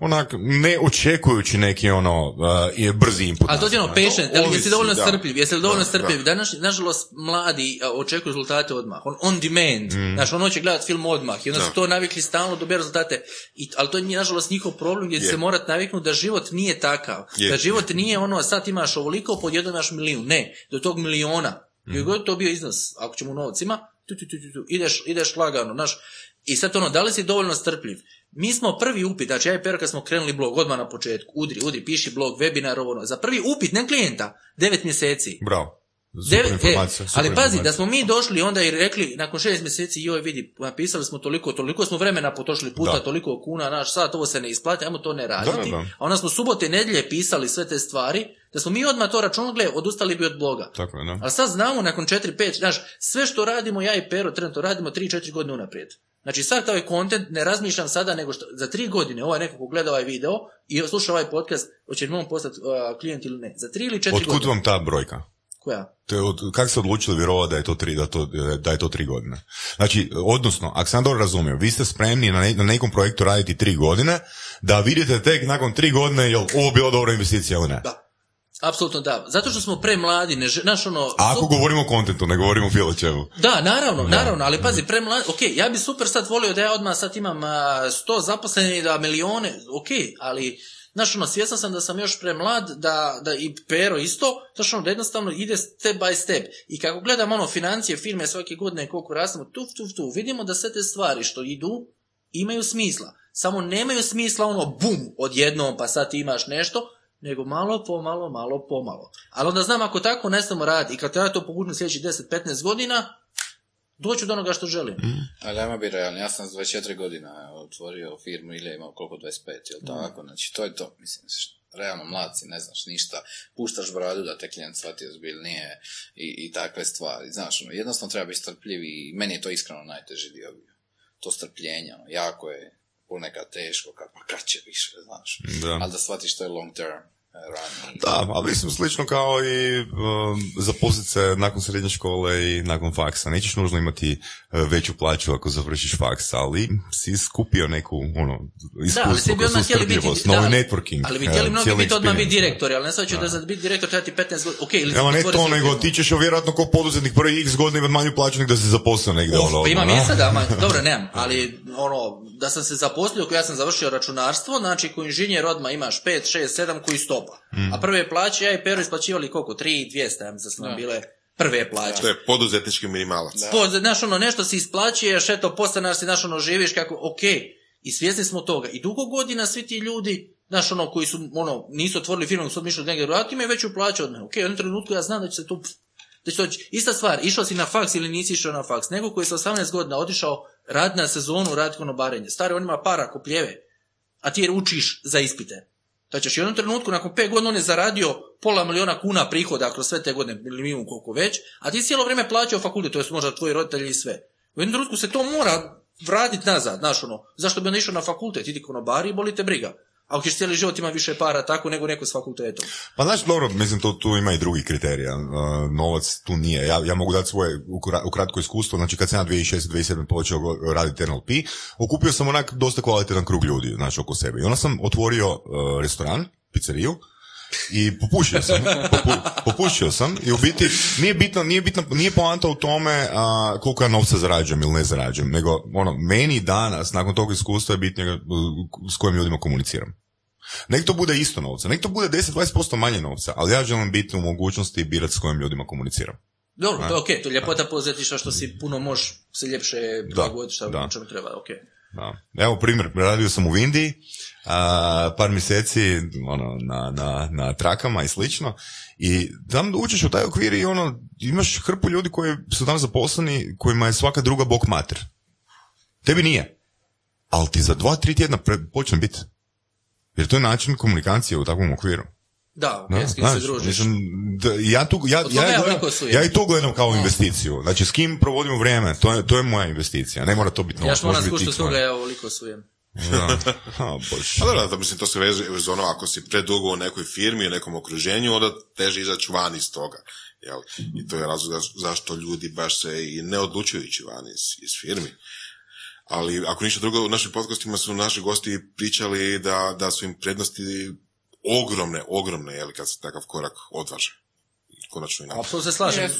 onak, ne očekujući neki ono, uh, i brzi input. Ali to je ono patient, ali jesi ovisi, dovoljno da. strpljiv, jesi li dovoljno Da, strpljiv? Danas, nažalost, mladi a, očekuju rezultate odmah, on, on demand, Mm. znaš, on hoće gledati film odmah i onda su to navikli stalno dobiti rezultate, I, ali to je nažalost njihov problem gdje Je. se morat naviknuti da život nije takav, Je. da život nije ono, sad imaš ovoliko, pod jednom imaš milijun, ne, do tog miliona, Mm. god to bio iznos, ako ćemo u novcima, tu, tu, tu, tu, tu, ideš, ideš lagano, znaš, i sad ono, da li si dovoljno strpljiv? Mi smo prvi upit, znači ja i Pero kad smo krenuli blog odmah na početku, udri, udri, piši blog, webinar, ovo ono, za prvi upit, ne klijenta, devet mjeseci. Bravo. Super Devet, e, super ali pazi, da smo mi došli onda i rekli, nakon šest mjeseci, joj vidi, napisali smo toliko, toliko smo vremena potrošili puta, Da. toliko kuna, naš sat, ovo se ne isplati, ajmo to ne raditi. Da, da. A onda smo subote i nedjelje pisali sve te stvari, da smo mi odmah to računali, odustali bi od bloga. Tako je, da. Ali sad znamo nakon 4-5, znaš, sve što radimo, ja i Pero trenutno radimo 3-4 godine unaprijed. Znači sad taj kontent ne razmišljam sada nego što, za 3 godine ovaj neko ko gleda ovaj video i sluša ovaj podcast, hoće li on postati uh, klijent ili ne. Za 3 ili 4 Otkud godine. vam ta brojka? Koja? To je od, kako ste odlučili vjerovati da je to tri, da, to, da je to tri godine? Znači, odnosno, ako sam dobro razumio, vi ste spremni na, ne- na nekom projektu raditi tri godine, da vidite tek nakon tri godine jel ovo bila dobra investicija ili ne. Da. Apsolutno da. Zato što smo premladi, ne znaš ono... A ako govorimo o kontentu, ne govorimo o bilo čemu. Da, naravno, naravno, ali pazi, premladi, ok, ja bi super sad volio da ja odmah sad imam a, 100 zaposlenih, da milione, ok, ali, znaš ono, svjestan sam da sam još premlad, da, da i Pero isto, znaš ono, da jednostavno ide step by step. I kako gledam ono, financije, firme svake godine koliko rastemo, tu, tu, tu, vidimo da sve te stvari što idu, imaju smisla. Samo nemaju smisla ono, bum, odjednom, pa sad ti imaš nešto, nego malo pomalo, malo pomalo. Ali onda znam ako tako nastavimo raditi i kad ja to povučem sljedećih 10-15 godina, doću do onoga što želim. Ali ajmo biti realni, ja sam s 24 godina otvorio firmu ili imao koliko 25, jel tako? Znači, to je to, mislim, realno mlad si, ne znaš ništa, puštaš bradu da te klijent shvati ozbiljnije i, i takve stvari, znaš, ono, jednostavno treba biti strpljiv i meni je to iskreno najteži dio bio. To strpljenje, ono, jako je ponekad teško, ka, pa kad će više, znaš. Da. Ali da shvatiš to je long term i- Da, ali mislim slično kao i um, zaposliti se nakon srednje škole i nakon faksa. Nećeš nužno imati uh, veću plaću ako završiš faks, ali si skupio neku ono, Da, ali iskustvo, bi odmah htjeli biti, susretljivost, da, novi networking. ali bi htjeli uh, mnogi biti odmah biti direktori, ali ne sad ću da za biti direktor treba ti 15 godina, ok, ili Evo ne to, nego ti ćeš vjerojatno kao poduzetnik prvi x godina imati manju plaću nego da se zaposlio negdje. ono, Pa ima ono, mjesta da, ma, dobro, nemam, ali ono, da sam se zaposlio, ako ja sam završio računarstvo, znači ko inženjer odmah imaš 5, 6, 7 koji stopa. Mm. A prve plaće ja i Pero isplaćivali koliko? 3, 200, ja mislim da bile prve plaće. To je poduzetnički minimalac. Po, znaš, ono, nešto si isplaćuješ, eto, postanar si, znaš, ono, živiš kako, ok, i svjesni smo toga. I dugo godina svi ti ljudi, znaš, ono, koji su, ono, nisu otvorili firmu, su mišli negdje raditi, imaju veću plaću od mene. Ok, u jednom trenutku ja znam da će se tu, da će. Ista stvar, išao si na faks ili nisi išao na faks. Nego koji je sa 18 godina otišao rad na sezonu, rad konobarenje. Stari, on ima para, kopljeve, a ti jer učiš za ispite. Da ćeš u jednom trenutku, nakon pet godina, on je zaradio pola miliona kuna prihoda kroz sve te godine, ili koliko već, a ti cijelo vrijeme plaćao fakultet, to je možda tvoji roditelji i sve. U jednom trenutku se to mora vratiti nazad, znaš ono, zašto bi on išao na fakultet, idi konobari i boli te briga. Ako ćeš cijeli život ima više para tako nego neko s fakultetom. Pa znaš, dobro, mislim, to, tu ima i drugih kriterija. Uh, novac tu nije. Ja, ja mogu dati svoje ukra- ukratko iskustvo. Znači, kad sam ja 2006-2007 počeo raditi NLP, okupio sam onak dosta kvalitetan krug ljudi, znači, oko sebe. I onda sam otvorio uh, restoran, pizzeriju, i popušio sam, popu- popušio sam i u biti nije bitno, nije bitno, nije poanta u tome a, koliko ja novca zarađujem ili ne zarađujem, nego ono, meni danas, nakon tog iskustva je bitnije uh, s kojim ljudima komuniciram. Nek to bude isto novca, nek to bude 10-20% manje novca, ali ja želim biti u mogućnosti birati s kojim ljudima komuniciram. Dobro, to je okej, to je ljepota poduzetništva što si puno možeš se ljepše prilagoditi čemu treba, okej. Da. Evo primjer, radio sam u Vindiji, a, par mjeseci ono, na, na, na trakama i slično i tam učiš u taj okvir i ono, imaš hrpu ljudi koji su tam zaposleni, kojima je svaka druga bok mater. Tebi nije. Ali ti za dva, tri tjedna pre, počne biti. Jer to je način komunikacije u takvom okviru. Da, Da, s kim se družiš. mislim, da, ja, tu, ja, ja, ja gledam, ja i to gledam kao investiciju. Znači, s kim provodimo vrijeme, to je, to je moja investicija. Ne mora to biti Ja novac, što moram skušati toga, ja ovoliko sujem. Da. A, bože. Pa dobro, da, mislim, to se veže uz ono, ako si predugo u nekoj firmi, u nekom okruženju, onda teže izaći van iz toga. Jel? I to je razlog zaš- zašto ljudi baš se i ne odlučuju ići van iz, iz firmi. Ali ako ništa drugo, u našim podcastima su naši gosti pričali da, da su im prednosti ogromne, ogromne, jel, kad se takav korak odvaže. Konačno i. Apsolutno se slažem.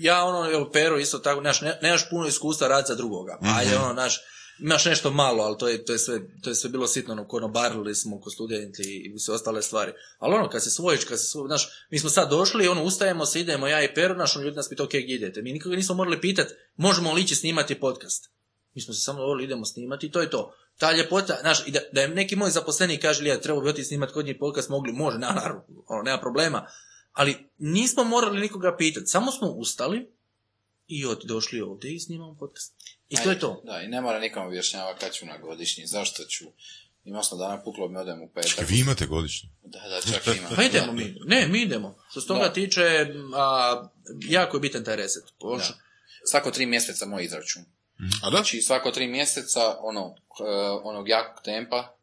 Ja ono, evo, Pero isto tako, znaš, ne, nemaš puno iskustva raditi za drugoga. Mhm. Ajde, ono, znaš, imaš nešto malo, ali to je, to je, sve, to je sve bilo sitno, ono, konobarili smo ko studenti i sve ostale stvari. Ali ono, kad se svojiš, kad se svoj, znaš, mi smo sad došli, ono, ustajemo se, idemo, ja i Pero, naš, ono, ljudi nas pitao, ok, gdje idete? Mi nikoga nismo morali pitati, možemo li ići snimati podcast? Mi smo se samo dogovorili, idemo snimati i to je to. Ta ljepota, znaš, i da, da je neki moj zaposlenik kaže, ja treba bi otići snimati kod njih podcast, mogli, može, na- naravno, ono, nema problema. Ali nismo morali nikoga pitati, samo smo ustali i od, došli ovdje i snimamo podcast. I to je to. Da, i ne mora nikom objašnjavati kad ću na godišnji, zašto ću. Imao smo dana puklo, mi odem u petak. Vi imate godišnje. Da, da, čak ima. Pa idemo mi. Ne, mi idemo. Što se toga Da. tiče, a, jako je bitan taj reset. Poš- Da. Svako tri mjeseca moj izračun. A da? Znači svako tri mjeseca ono, onog jakog tempa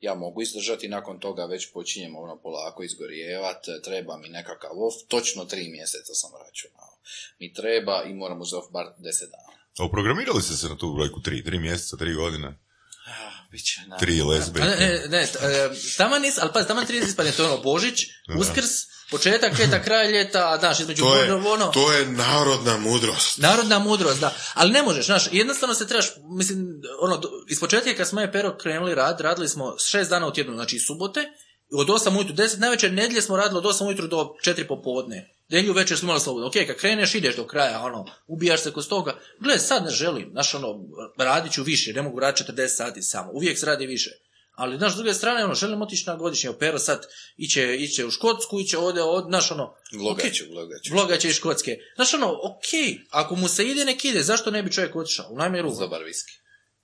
ja mogu izdržati, nakon toga već počinjemo ono polako izgorijevat, treba mi nekakav off, točno tri mjeseca sam računao. Mi treba i moramo za off bar deset dana. A uprogramirali ste se na tu brojku tri, tri mjeseca, tri godine, Biće, na. tri lesbe. A Ne, ne, e, taman nis, ali pazi, taman 30 ispadne, to je ono Božić, Uskrs, početak ljeta, kraj ljeta, znaš, između To je, ono, to je narodna mudrost. Narodna mudrost, da. Ali ne možeš, znaš, jednostavno se trebaš, mislim, ono, do- iz početka kad smo je Pero krenuli rad, radili smo šest dana u tjednu, znači i subote, od 8 ujutru, 10 največer nedjelje smo radili od 8 ujutru do 4 popodne. Nedjelju večer smo imali slobodno. Ok, kad kreneš, ideš do kraja, ono, ubijaš se kod toga. Gle, sad ne želim, znaš, ono, radit ću više, ne mogu raditi 40 sati samo, uvijek se radi više. Ali, znaš, s druge strane, ono, želim otići na godišnje, Pero sad iće, iće u Škotsku, iće ovdje, od, znaš, ono, Vlogat ok, ću, vlogat ću. Vloga će iz Škotske. Znaš ono, okej, ako mu se ide, nek ide, zašto ne bi čovjek otišao? U najmanju ruku. Dobar viski.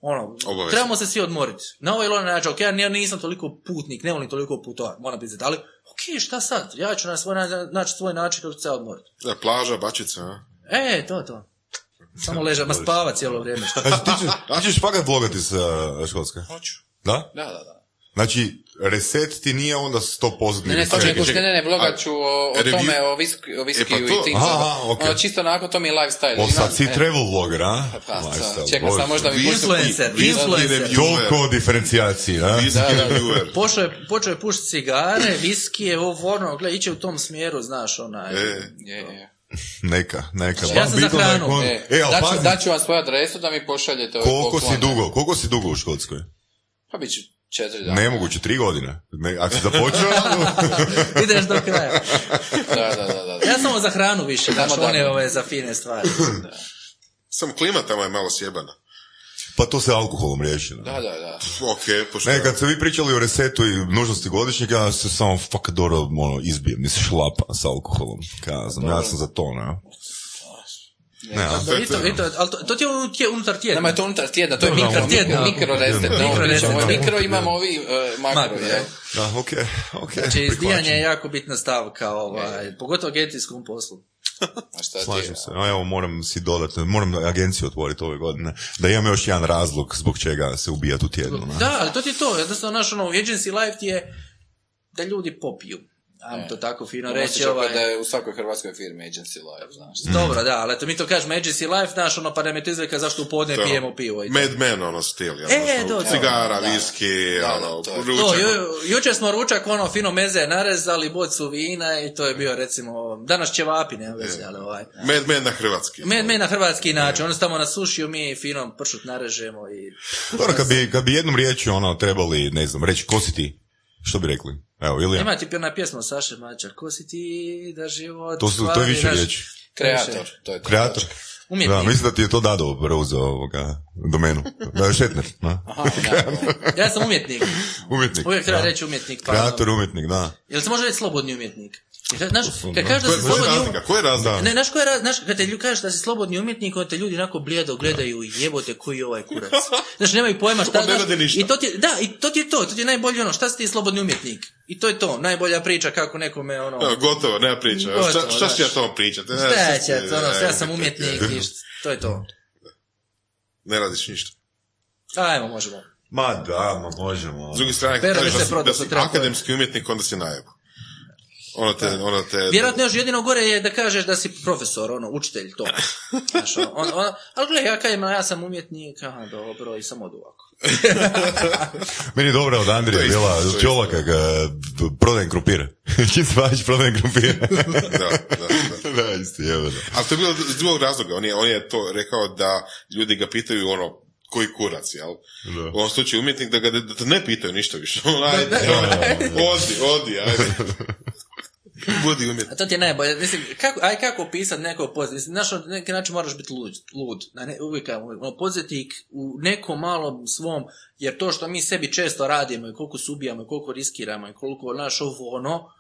Ono, Obavezno. trebamo se svi odmoriti. Na ovaj ili onaj način, ok, ja ni- nisam toliko putnik, ne volim toliko putovati, moram priznati, ali ok, šta sad? Ja ću na svoj, na- naći svoj način kako ću se odmoriti. Da, plaža, bačica, a? E, to, to. Samo leža, ma spava cijelo vrijeme. Znači, ti, ćeš, ti ćeš fakat vlogati sa Škotske? Hoću. Da? Da, da, da. Znači, reset ti nije onda 100% Ne, ne, reset. čekaj, čekaj. ne, ne, vlogat ću o, o A, review- tome, o, viski, o viskiju E, pa to- i tim. aha, okej. Ono, čisto onako, to mi je lifestyle. O, sad si e, travel vlogger, a? Pa, Lifestyle, čekaj, sad možda mi Influencer, influencer. Toliko o diferencijaciji, a? Počeo je, počeo je pušiti cigare, viskije, ovo, ono, gle, iće u tom smjeru, znaš, onaj. E, Je, je. Neka, neka. Ja sam za hranu. kon- E, E, ali daću, daću vam svoju adresu da mi pošaljete ove koliko si dugo, koliko si dugo u Škotskoj? Pa bit Četiri dana. Nemoguće, tri godine. Ne, ako si započeo, Ideš do kraja. Da, da, da, da. Ja samo za hranu više, znaš, da. one ove za fine stvari. Samo klima tamo je malo sjebana. pa to se alkoholom riješi. Da, da, da. Ok, pošto... Ne, kad ste vi pričali o resetu i nužnosti godišnjeg, ja se samo fuck dobro ono, izbijem, mislim šlapa s alkoholom. Kazam, ja sam za to, ne? Ne, i to, i to, ali to, to ti je unutar tjedna. Nama je to unutar tjedna, to je mikro, ono, mikro, mikro. Mikro imamo ovi uh, makro, da. Da, okej, okej. Znači, izdijanje je jako bitna stavka, ovaj, pogotovo u agencijskom poslu. A šta ti? Slažem se. A evo, moram si dodati, moram agenciju otvoriti ove godine, da imam još jedan razlog zbog čega se ubijati u tjednu. Da, ali to ti je to, jednostavno naš ono, agency life ti je da ljudi popiju. Ajmo to tako fino Reći reći, ovaj, da je u svakoj hrvatskoj firmi agency live, znaš. Dobro, da, ali eto mi to kažemo agency life, znaš, ono, pa da me to zašto u podne To je pijemo pivo i to. Mad Men, ono, stil. jel? E, Ono, to, to. Cigara, Da. viski, Da, da, ono, to je- ručak. To, ju, jučer smo ručak, ono, fino meze narezali, bocu vina i to je bio, recimo, danas ćevapi, nema veze, ali ovaj. Mad Men na hrvatski. Men, men na hrvatski način, ono tamo na sušiju mi fino pršut narežemo i... Dobro, kad bi, kad bi jednom riječju ono trebali, ne znam, reći ko si ti, što bi rekli? Evo, Ilija, Ima ti ona pjesma Saše Mačar, ko si ti da život... to, su, to je više riječi. Kreator, to je to. Kreator. Umjetnik. Da, mislim da ti je to Dado preuzeo ovoga domenu. Da je Šetner, na? Aha, da, Ja sam umjetnik. Umjetnik. Uvijek treba da. reći umjetnik. Pa, Kreator, umjetnik, da. Jel se može reći slobodni umjetnik? Znaš, kad da. kažeš da si slobodni razlika? Koja je razlika? Ne, znaš, koja je, raz- znaš, kad te ljudi kažeš da si slobodni umjetnik, onda te ljudi onako blijedo gledaju i jebote koji je ovaj kurac. Znaš, nemaju pojma šta, On ne radi ništa. i to ti, da, i to ti je to, to ti je najbolje ono, šta si ti slobodni umjetnik? I to je to, najbolja priča kako nekome ono... Evo, gotovo, nema priča. Gotovo, šta, šta ću ja to pričati? Ne, Šta će, ono, ja sam umjetnik i to je to. Ne radiš ništa. Ajmo, možemo. Ma da, ma možemo. S druge strane, kad kažeš da, se si, da si akademski umjetnik, onda si najebo. Ono te, ono te... Vjerojatno još jedino gore je da kažeš da si profesor, ono, učitelj, to. Znaš, ono, on, on, ali gledaj, ja kažem, ja sam umjetnik, aha, dobro, i sam odu ovako. Meni je dobra od Andrija bila čolaka ga prodajem krumpire. Čim se vaći prodajem krumpire. Da, da, da. da, isti, da. Ali to je bilo iz drugog razloga. On je, on je to rekao da ljudi ga pitaju ono, koji kurac, jel? Da. U ovom slučaju umjetnik da ga da, da ne pitaju ništa više. Ono, ajde, odi, odi, ajde. Budi umjetnik. A to ti je najbolje, mislim, kako, aj kako opisati nekog poduzetnika, mislim, znaš, na neki način moraš biti lud, lud. Na ne, uvijek, ono, poduzetnik u nekom malom svom, jer to što mi sebi često radimo i koliko se ubijamo i koliko riskiramo i koliko, naš, ovo, ono,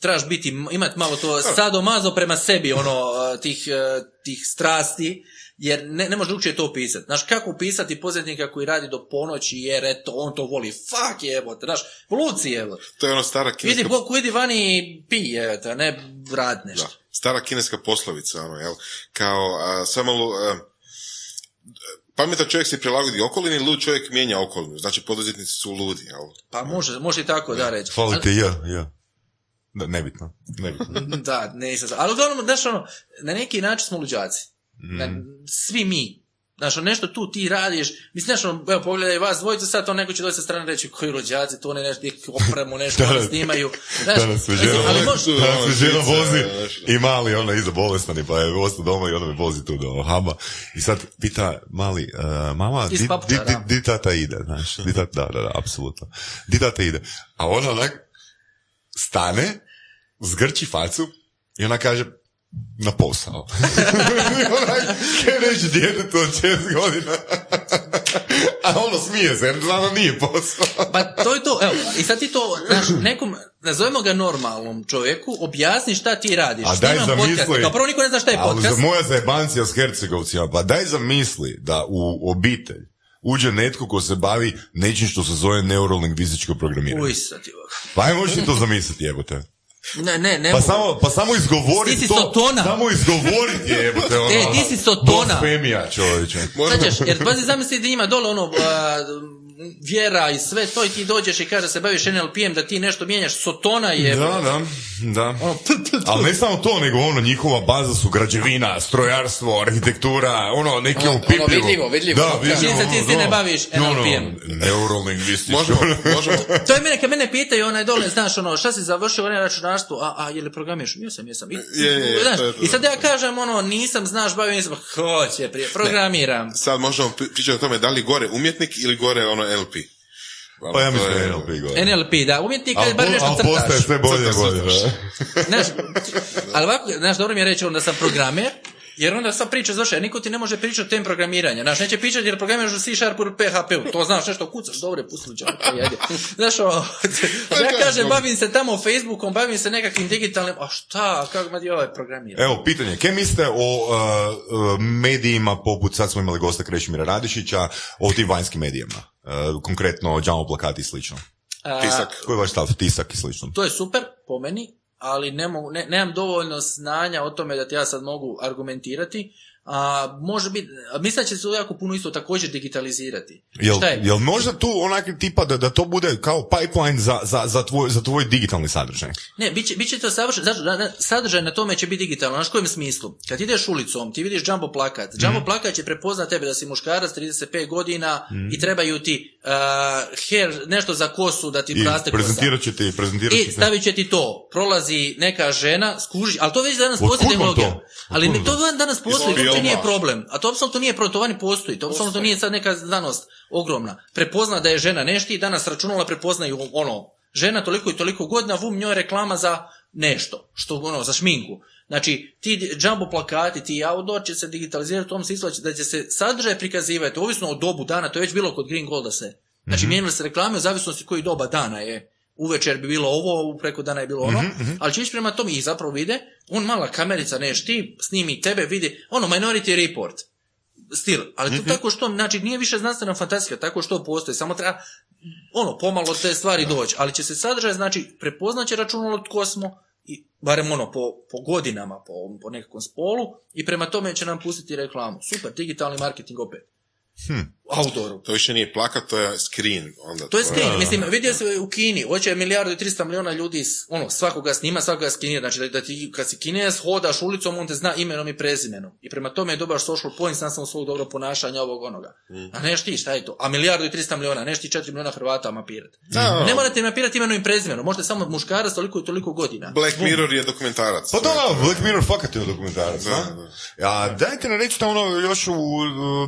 trebaš biti, imati malo to sadomazo prema sebi, ono, tih, eh, tih strasti, jer ne, ne možeš drugčije to opisati. Znaš, kako opisati poduzetnika koji radi do ponoći, jer eto, on to voli, fuck jebote, znaš, luci jebote. To je ono stara Vidi, kineska, ko, ko idi vani i pij, jebote, ne rad nešto. da, stara kineska poslovica, ono, jel? Kao, a, samo a, pametan čovjek se prilagodi okolini, lud čovjek mijenja okolinu. Znači, poduzetnici su ludi, jel? Pa može, može i tako da reći. Fali ti ja, ja. Da, nebitno. nebitno. Ali- Da, nisam. Ali uglavnom, znaš ono, na neki način smo luđaci. Mm. svi mi. Znaš, ono, nešto tu ti radiš, mislim, znaš, ono, evo, pogledaj vas dvojica, sad to neko će doći sa strane reći, koji rođaci, to ne nešto, neku opremu, nešto Da, oni snimaju. Znaš, Danas me mislim, žena ali vozi, mož- danas žena vozi nešto. i mali ono iza bolestani pa je ostao doma i onda me vozi tu do haba i sad pita mali, uh, mama, di, di, papuča, di, da. di tata ide, znaš, di tata, da, da, da, apsolutno. Di tata ide. A ona onak stane, zgrči facu i ona kaže, na posao. Kaj reći djetetu od šest godina. A ono smije se, jer znamo nije posao. Pa to je to, evo, i sad ti to, znaš, nekom, nazovemo ga normalnom čovjeku, objasni šta ti radiš. A daj zamisli- Kao prvo niko ne zna šta je Ali podcast. za moja zajebancija s Hercegovcima, pa daj zamisli da u obitelj uđe netko ko se bavi nečim što se zove neurolingvističko programiranje. Uj, sad. Pa aj možeš ti to zamisliti, jebote. Ne, ne, ne Pa samo, pa samo izgovori Ti si to. Sotona. Samo izgovoriti jebote. Ono, E, ti si Sotona. Blasfemija, čovječe. Možemo, Znaš, jer pazi zamisli da ima dole ono a, vjera i sve to i ti dođeš i kaže se baviš NLP-em da ti nešto mijenjaš sotona je Da, da, da. ono, p. Ali ne samo to, nego ono, njihova baza su građevina, strojarstvo, arhitektura, ono, neki Ono- ono opipljivo. vidljivo, vidljivo. Da, vidljivo. Čini se ti ono, se ne baviš NLP-em. no, neurolingvističko. možemo, možemo, To je mene, kad mene pitaju onaj dole, znaš, ono, šta si završio ono računarstvo, a, a je li programiš? Jesam, jesam. I, Je, je, je, znaš, to je to. I sad ja kažem, ono, nisam, znaš, bavim, nisam, hoće, prije, programiram. sad možemo pri- pričati o tome da li gore umjetnik ili gore ono LP. Pa ja mislim je- NLP gore. NLP, da, umjetnika Ali je bar nešto ali crtaš. postaje sve bolje bolje. Znaš, ali ovako, znaš, dobro mi je reći onda sam programer, jer onda sva priča završena, niko ti ne može pričati o tem programiranja. Znaš, neće pričati jer programiraš u C Sharpu ili PHP-u, to znaš nešto kucaš, dobro, to ajde. Znaš, ono, ja kažem, bavim se tamo Facebookom, bavim se nekakvim digitalnim, a šta, kako ma ti ovaj programira? Evo, pitanje, kaj mislite o uh, medijima poput, sad smo imali gosta Krešimira Radišića, o tim vanjskim medijima, uh, konkretno Džamo plakati i slično. Tisak. Koji je vaš stav, tisak i slično? To je super, po meni, ali ne mogu, ne, nemam dovoljno znanja o tome da ti ja sad mogu argumentirati. A, može biti, mislim da će se to jako puno isto također digitalizirati. Jel, Šta je? jel možda tu onak tipa da, da to bude kao pipeline za, za, za, tvoj, za tvoj digitalni sadržaj? Ne, bit će, bit će to savršeno, sadržaj na tome će biti digitalno, znaš kojem smislu? Kad ideš ulicom, ti vidiš jumbo plakat, jumbo plakat će prepoznat tebe da si muškarac 35 godina i trebaju ti hair, nešto za kosu da ti I raste kosa. prezentirat će ti, prezentirat će I stavit će ti to. Prolazi neka žena, skuži, ali to već danas postoji tehnologija. to? Ali vam to danas postoji, to uopće nije problem. A to apsolutno nije problem, to vani postoji. To apsolutno nije sad neka znanost ogromna. Prepozna da je žena nešto i danas računala prepoznaju ono, žena toliko i toliko godina, vum njoj reklama za nešto, što ono, za šminku. Znači, ti jumbo plakati, ti outdoor će se digitalizirati u tom smislu da će- se sadržaj prikazivati, ovisno o dobu dana, to je već bilo kod Green Golda se. Znači, mijenjale se reklame u zavisnosti koji doba dana je. Uvečer bi bilo ovo, preko dana je bilo ono, ali će ići prema tome i zapravo vide, on mala kamerica, neš ti, snimi tebe, vidi, ono, Minority Report, stil, ali to tako što, znači nije više znanstvena fantastika, tako što postoji, samo treba ono, pomalo te stvari doći, ali će se sadržaj, znači, prepoznaće računalo tko smo, barem ono, po, po godinama, po, po nekakvom spolu, i prema tome će nam pustiti reklamu. Super, digitalni marketing opet. Outdooru. To više nije plakat, to je screen. Onda To je screen, mislim, vidio se u Kini, hoće milijardu i 300 milijuna ljudi, ono, svakoga snima, svakoga skinira, znači da, da ti, kad si kinez, hodaš ulicom, on te zna imenom i prezimenom. I prema tome je dobar social point, sam sam svog dobro ponašanja ovog onoga. A neš ti, šta je to? A milijardu i 300 milijuna, neš ti 4 milijuna Hrvata mapirati. Da. Ne morate mapirati imenom i prezimenom, možete samo muškarac toliko i toliko godina. Black Mirror je dokumentarac. Pa da, Black Mirror fakat je dokumentarac, Da, da? A dajte nam recite ono, još u,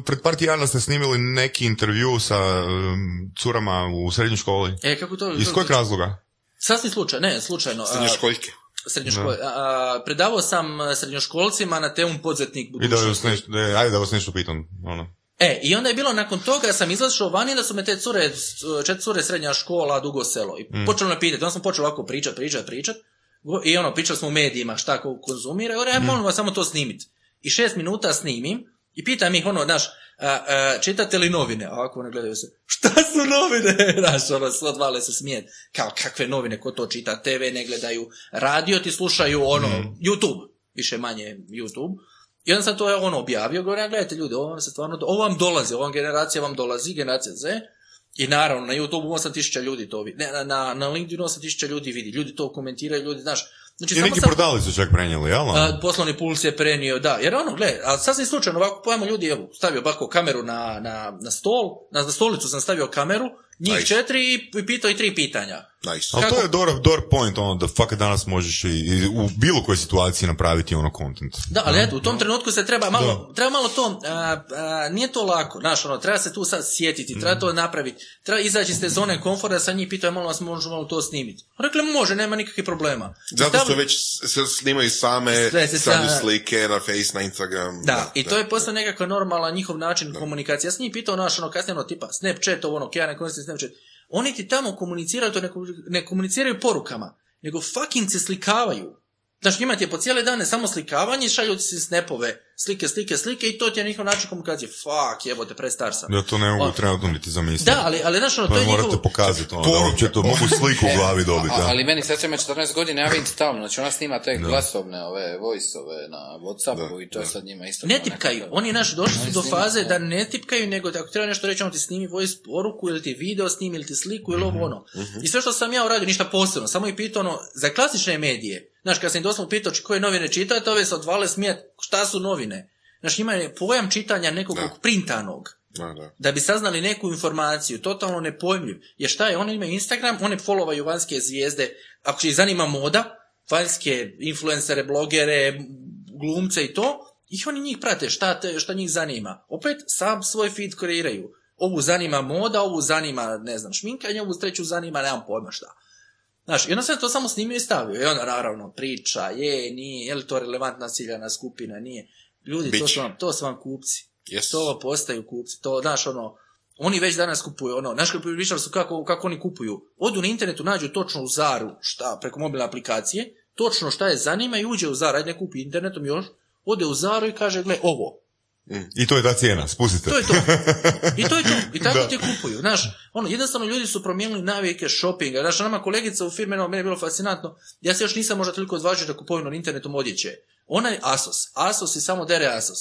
pred par tjedana ste snimili neki intervju sa um, curama u srednjoj školi. E, kako to? Iz kojeg razloga? Sasvim slučajno, ne, slučajno. Srednjoškoljke. srednjoškol- a, a, predavao sam srednjoškolcima na temu podsjetnik I da vas budućnosti. nešto, da, ajde da vas nešto pitam, ono. E, i onda je bilo nakon toga, sam izašao vani da su me te cure, četiri cure srednja škola, dugo selo. I Mm. počelo me pitati, onda sam počeo ovako pričat, pričat, pričat. I ono, pričali smo u medijima šta ko konzumira. I govorim, Mm. molim vas samo to snimit. I šest minuta snimim i pitam ih ono, znaš, čitate li novine? A ovako ne gledaju se, šta su novine? Znaš, ono, odvale se smijet. Kao, kakve novine, ko to čita? TV ne gledaju, radio ti slušaju, ono, Mm. YouTube, više manje YouTube. I onda sam to ono objavio, govorim, gledajte ljudi, ovo vam se stvarno, ovo vam dolazi, ova generacija vam dolazi, generacija Z, i naravno, na YouTube 8000 ljudi to vidi, ne, na, na, na LinkedInu 8000 ljudi vidi, ljudi to komentiraju, ljudi, znaš, znači I samo neki sam, portali su čak prenijeli, jel? a, poslovni puls je prenio, da, jer ono, gle, a sasvim slučajno, ovako pojamo ljudi, evo, stavio ovako kameru na, na, na stol, na, na stolicu sam stavio kameru, njih Nice. četiri i, i pitao i tri pitanja. Nice. Ali kako- to je dobar, dobar point, ono, da fakat danas možeš i, i u bilo kojoj situaciji napraviti ono content. Da, ali eto, u tom trenutku se treba malo, treba malo to, a, a, nije to lako, znaš, ono, treba se tu sad sjetiti, treba Mm. to napraviti, treba izaći iz te zone komfora, sa njih pitaju, molim vas, možemo malo to snimiti. Rekli, može, nema nikakvih problema. Zato što već se snimaju same, Sve se stavljaju sa- slike na Face, na Instagram. Da, i to je postao nekakav normalan njihov način komunikacije. Ja sam njih pitao, naš, ono, kasnije, ono, tipa, Snapchat, ovo, ono, ja ne koristim Snapchat. Oni ti tamo komuniciraju, to ne, komu- ne komuniciraju porukama, nego fucking se slikavaju. Znaš, njima je po cijele dane samo slikavanje, šalju ti si snapove, slike, slike, slike i to ti je njihov način komunikacije. Fuck, jebote, prestar sam. Ja to ne mogu O- trenutno niti zamisliti. Da, ali, ali znaš, ono, to Pa je morate njihovo... pokazati ono, da uopće to mogu sliku u glavi dobiti, A- da. ali meni sestra ima 14 godina, ja vidim stalno, znači ona snima te glasovne, ove, voice-ove na Whatsappu i to je sad njima isto. Ne tipkaju. Oni naši došli su do faze da. da ne tipkaju, nego da ako treba nešto reći, on ti snimi voice poruku ili ti video snimi ili ti sliku ili ovo ono. I sve što sam ja uradio, ništa posebno, samo i pitao ono, za klasične medije, znaš, kad sam im doslovno pitao koje novine čitate, ove se odvale smijet, šta su novine? Znaš, ima je pojam čitanja nekog Da. printanog Da, da. da bi saznali neku informaciju, totalno nepojmljiv. Jer šta je, oni imaju Instagram, oni followaju vanjske zvijezde, ako ih zanima moda, vanjske influencere, blogere, glumce i to, i oni njih prate, šta, te, šta njih zanima. Opet, sam svoj feed kreiraju. Ovu zanima moda, ovu zanima, ne znam, šminkanje, ovu treću zanima, nemam pojma šta. Znaš, i onda sam to samo snimio i stavio. I onda naravno priča, je, nije, je li to relevantna ciljana skupina, nije. Ljudi, to su, vam, to su vam kupci. Yes. To postaju kupci. To, znaš, ono, oni već danas kupuju, ono, znaš kako pričali su kako, kako oni kupuju. Odu na internetu, nađu točno u Zaru, šta, preko mobilne aplikacije, točno šta je zanima i uđe u Zaru, ajde ne kupi internetom još, ode u Zaru i kaže, gle, ovo, I to je ta cijena, spustite. to je to. I to je to. I tako ti kupuju. Znaš, ono, jednostavno ljudi su promijenili navike shoppinga. Znaš, nama kolegica u firmi, ono, meni je bilo fascinantno. Ja se još nisam možda toliko odvažio da kupujem na internetu odjeće. Ona je Asos. Asos i samo dere Asos.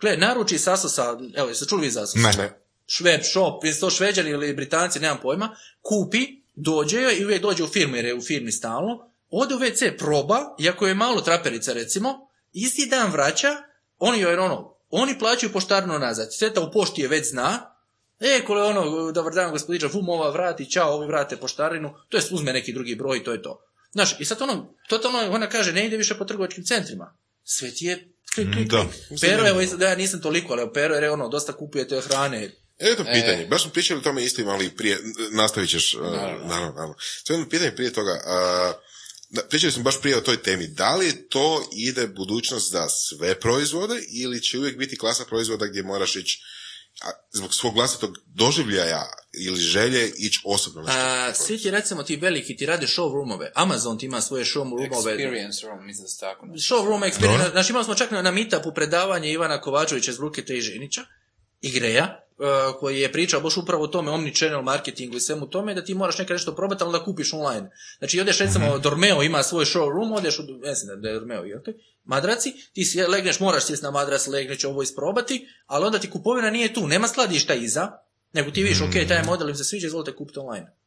Gle, naruči s Asosa, evo, jeste čuli vi za Asos? Ne. Šveb, shop, jeste to šveđani ili britanci, nemam pojma, kupi, dođe joj i uvijek dođe u firmu jer je u firmi stalno, ode u WC, proba, iako je malo traperica recimo, isti dan vraća, oni joj ono, oni plaćaju poštarno nazad, sveta u pošti je već zna, e, kole ono, dobar dan gospodiča, vum ova vrati, čao, ovi vrate poštarinu, to jest uzme neki drugi broj i to je to. Znaš, i sad ono, totalno ona kaže, ne ide više po trgovačkim centrima. Sve ti je klik, klik, Da. klik. Pero, evo, da ja nisam toliko, ali Pero, je ono, dosta kupujete hrane, E, to pitanje. Baš smo pričali o tome isto imali prije, nastavit ćeš, uh, naravno, naravno. Sve jedno pitanje prije toga, uh, da, pričali smo baš prije o toj temi. Da li to ide budućnost za sve proizvode ili će uvijek biti klasa proizvoda gdje moraš ići a, zbog svog vlastitog doživljaja ili želje ići osobno nešto? A, svi ti recimo ti veliki ti rade showroomove. Amazon ti ima svoje showroomove. Experience room, mislim da se tako. Showroom experience. Znači imali smo čak na, na meetupu predavanje Ivana Kovačevića iz Brukete i Ženića, Igreja, koji je pričao baš upravo o tome omnichannel marketingu i svemu tome da ti moraš nekad nešto probati, ali da kupiš online. Znači odeš recimo Dormeo ima svoj showroom, odeš u, ne znam da je Dormeo, jel te? Madraci, ti si, legneš, moraš sjesti na madrac, legneš ovo isprobati, ali onda ti kupovina nije tu, nema skladišta iza, nego ti vidiš, ok, taj model im se sviđa, izvolite kupiti online.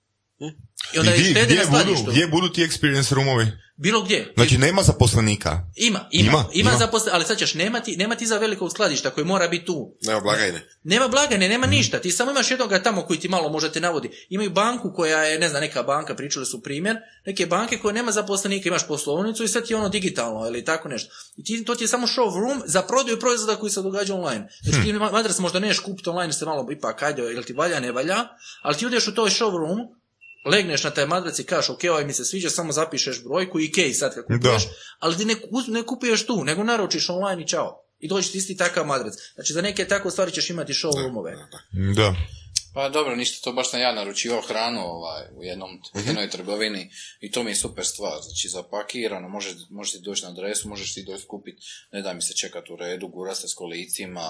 I onda I di- štede gdje, na budu, gdje budu ti experience roomovi? Bilo gdje. Znači, nema zaposlenika. Ima, ima, Ima, ima, ima. zaposle, ali sad ćeš, nema ti, nema ti za velikog skladišta koji mora biti tu. Nema blagajne. Nema blagajne, nema ništa. Ti samo imaš jednoga tamo koji ti malo možete navodi. Imaju banku koja je, ne znam, neka banka, pričali su primjer, neke banke koje nema zaposlenika, imaš poslovnicu i sad ti je ono digitalno ili tako nešto. I ti, to ti je samo showroom za prodaju proizvoda koji se događa online. Znači ti ma- madras možda neš kupiti online, se malo ipak ajde, jel ti valja, ne valja, ali ti odeš u toj showroom, legneš na taj madrac i kažeš, ok, ovaj mi se sviđa, samo zapišeš brojku i kej sad kad kupuješ, Da. ali ti ne, ne kupuješ tu, nego naručiš online i čao. I dođe ti isti takav madrac. Znači za neke takve stvari ćeš imati showroomove. Da. Pa dobro, ništa, to baš sam ja naručivao hranu ovaj, u jednom, u jednoj trgovini i to mi je super stvar. Znači, zapakirano, može, možeš ti doći na adresu, možeš ti doći kupiti, ne da mi se čekati u redu, gurate s kolicima,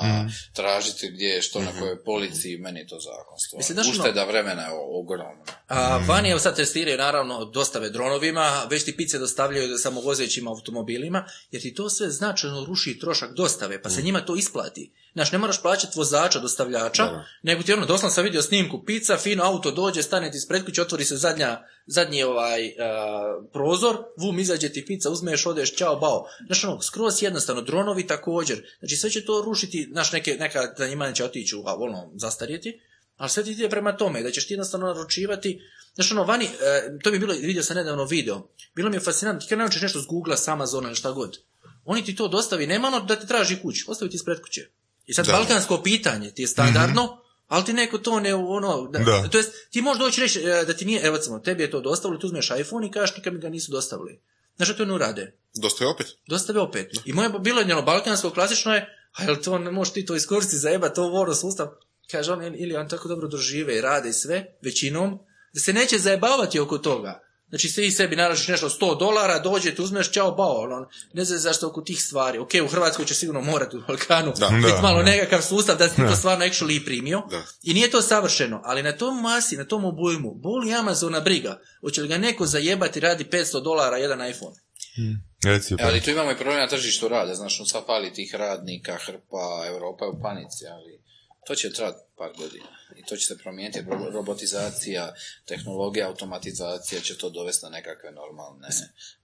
tražiti gdje je što na kojoj polici, meni je to zakon stvar. Mislim, znaš, ono- Ušteda vremena je o- ogromna. A vani evo sad testiraju naravno dostave dronovima, već ti pice dostavljaju samovozećim automobilima, jer ti to sve značajno ruši trošak dostave, pa se njima to isplati. Znaš, ne moraš plaćati vozača, dostavljača, nego ti ono, doslovno sam vidio snimku pica, fino auto dođe, stane ti ispred kuće, otvori se zadnja, zadnji ovaj a, prozor, vum, izađe ti pica, uzmeš, odeš, čao, bao. Znaš, ono, skroz jednostavno, dronovi također. Znači, sve će to rušiti, znaš, neke, neka da njima neće otići, ono, zastarjeti, ali sve ti ide prema tome, da ćeš ti jednostavno naručivati, znaš ono, vani, e, to mi je bilo, vidio sam nedavno video, bilo mi je fascinantno, ti kad naučiš nešto s Google, s Amazona ili šta god, oni ti to dostavi, nema ono da te traži kući, ostavi ti ispred kuće. I sad Da. balkansko pitanje ti je standardno, ali ti neko to ne, ono, da, Da. to jest, ti možeš doći reći e, da ti nije, evo recimo, tebi je to dostavilo, ti uzmeš iPhone i kažeš nikad mi ga nisu dostavili. Znaš što to ne urade? Dosta je opet. Dostave opet. I moje bilo je njeno balkansko, klasično je, a jel to ne možeš ti to iskoristiti za jeba, to voro sustav? Kaže on, ili- ili on tako dobro dožive i rade i sve, većinom, da se neće zajebavati oko toga. Znači, ti sebi naražiš nešto 100 dolara, dođe, ti uzmeš, čao, bao, ono, ne znam zašto oko tih stvari. Ok, u Hrvatskoj će sigurno morati u Balkanu Da. biti Da, malo da. nekakav sustav da si ti to stvarno actually i primio. Da. I nije to savršeno, ali na tom masi, na tom obujmu, boli Amazona briga. Hoće li ga neko zajebati radi 500 dolara jedan iPhone? Reci o E, ali tu imamo i problem na tržištu rada, znaš, no sad fali tih radnika, hrpa, Europa je u panici, ali to će trati par godina. I to će se promijeniti, robotizacija, tehnologija, automatizacija će to dovesti na nekakve normalne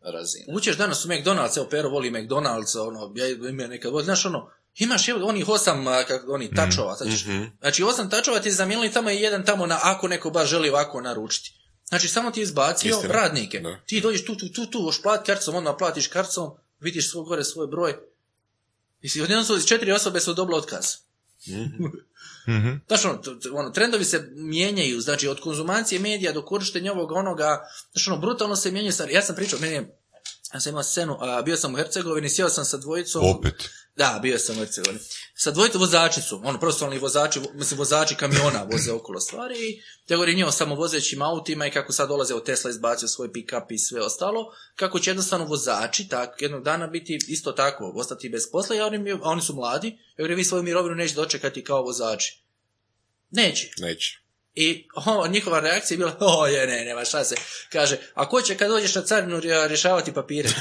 razine. Uđeš danas u McDonald's, evo Pero voli McDonald's, ono, ja imam nekad, volim, znaš ono, imaš evo, onih osam, a, kak, onih tačova, sad ćeš, znači osam tačova ti zamijenili tamo i jedan tamo na, ako neko baš želi ovako naručiti. Znači, samo ti je izbacio Istina, radnike. da. Ti dođeš tu, tu, tu, tu, još plati karticom, onda platiš karticom, vidiš svoj gore svoj broj. I si, odjednom su četiri osobe su dobile otkaz. Znaš, ono, t- t- ono, trendovi se mijenjaju, znači od konzumacije medija do korištenja ovoga onoga, znači ono, brutalno se mijenjaju. Ja sam pričao, meni je, ja sam imao scenu, a, bio sam u Hercegovini, sjeo sam sa dvojicom. Opet. Da, bio sam u Hercegovini. Sa dvojicom vozači su, ono, profesionalni vozači, vo- mislim, vozači kamiona voze okolo stvari i ja govorim njima o samovozećim autima i kako sad dolaze od Tesla izbacio svoj pick-up i sve ostalo, kako će jednostavno vozači tak, jednog dana biti isto tako, ostati bez posla, oni, a oni su mladi, govorim, vi svoju mirovinu neće dočekati kao vozači. Neće. Neće. I o, njihova reakcija je bila, o je, ne, nema šta se. Kaže, a ko će kad dođeš na carinu rje- rješavati papire?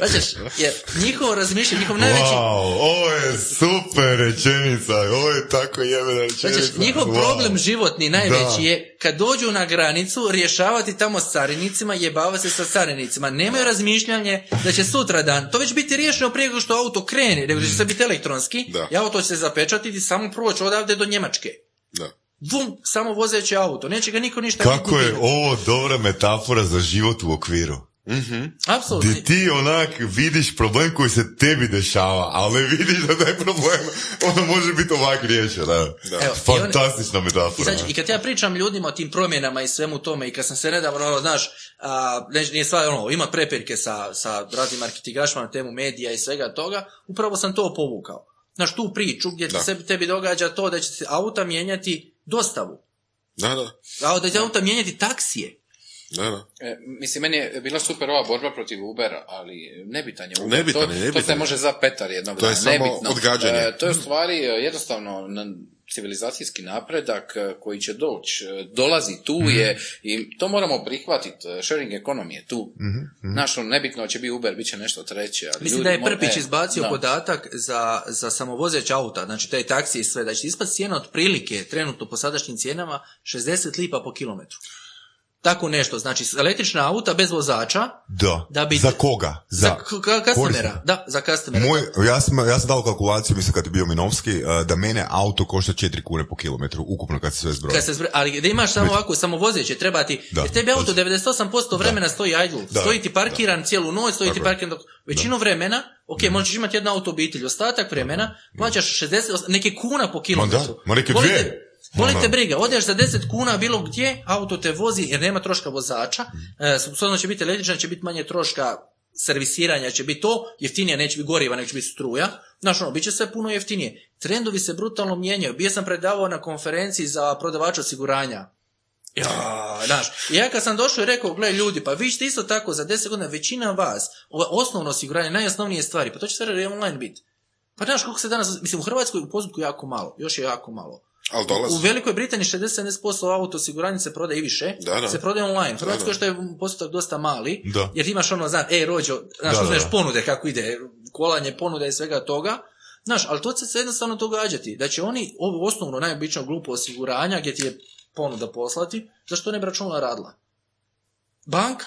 Znaš, jer njihovo razmišljanje, njihov najveći... Wow, ovo je super rečenica, ovo je tako jebena rečenica. Znači, njihov Wow. problem životni najveći Da. je kad dođu na granicu rješavati tamo s carinicima, jebava se sa carinicima. Nemaju razmišljanje da će sutra dan to već biti riješeno prije nego što auto krene, nego će sve biti elektronski Da. i auto će se zapečatiti samo proći odavde do Njemačke. Da. Vum, samo vozeći auto. Neće ga niko ništa Kako je ovo dobra metafora za život u okviru. Apsolutno. Di ti onak vidiš problem koji se tebi dešava, ali ne vidiš da taj problem ono može biti ovak riješen. Da. Evo, i Fantastična I, metafora. znači, I kad ja pričam ljudima o tim promjenama i svemu tome i kad sam se nedavno, ono, znaš, a, ne, nije stvar, ono, ima prepirke sa, sa raznim marketingašima na temu medija i svega toga, upravo sam to povukao. Znaš, tu priču gdje Da. se tebi događa to da će se auta mijenjati dostavu. Da, da. A da će auta mijenjati taksije. Da, da. E, mislim, meni je bila super ova borba protiv Ubera, ali nebitan je Uber. Nebitan to, je, to nebitan se može za petar jednog To je dana. samo nebitno. odgađanje. E, to je u stvari e, jednostavno na civilizacijski napredak e, koji će doći. E, Dolazi, tu Mhm. je i to moramo prihvatiti. E, Sharing economy je tu. Mhm, Znaš, ono, nebitno će biti Uber, bit će nešto treće. Ali Mislim ljudi da je mo- Prpić e, izbacio da. podatak za, za samovozeća auta, znači taj taksi i sve, da će ispast cijena otprilike trenutno po sadašnjim cijenama 60 lipa po kilometru. Tako nešto, znači električna auta bez vozača, Da. Da bi- Za koga? za, k- k- customera, korisnika. da, za customera. Moj, ja, sam, ja sam dao kalkulaciju, mislim kad je bio Minovski, uh, da mene auto košta 4 kune po kilometru, ukupno kad se sve zbroji. Kad se ali da imaš samo ovako samovozeće, treba ti, Da, jer tebi auto točno. 98% vremena stoji idle, Da, stoji ti parkiran cijelu noć, stoji ti Tako je. parkiran dok, većinu vremena, ok, možeš imati jedno auto obitelj, ostatak vremena, plaćaš 60, os- neke kuna po kilometru. Ma neke Boli dvije. Boli te briga, odeš za 10 kuna bilo gdje, auto te vozi jer nema troška vozača, e, će biti električna, će biti manje troška servisiranja, će biti to, jeftinije neće biti goriva, nego će biti struja. Znaš, ono, bit će sve puno jeftinije. Trendovi se brutalno mijenjaju. Bio sam predavao na konferenciji za prodavača osiguranja. Ja, znaš, i ja kad sam došao i rekao, gle ljudi, pa vi ćete isto tako za 10 godina, većina vas, ovo osnovno osiguranje, najosnovnije stvari, pa to će sve online biti. Pa znaš koliko se danas, mislim u Hrvatskoj u postupku jako malo, još je jako malo. Ali dolazi. U Velikoj Britaniji 60-70% auto osiguranja se prodaje i više, Da, da. se prodaje online. U Hrvatskoj što je postotak dosta mali, Da. jer ti imaš ono, znaš, ej rođo, znaš, Da, da, uzmeš da. ponude kako ide, kolanje ponude i svega toga, Znaš, ali to će se jednostavno događati. Da će oni ovo osnovno najobično glupo osiguranja gdje ti je ponuda poslati, zašto ne bi računala radila? Banka?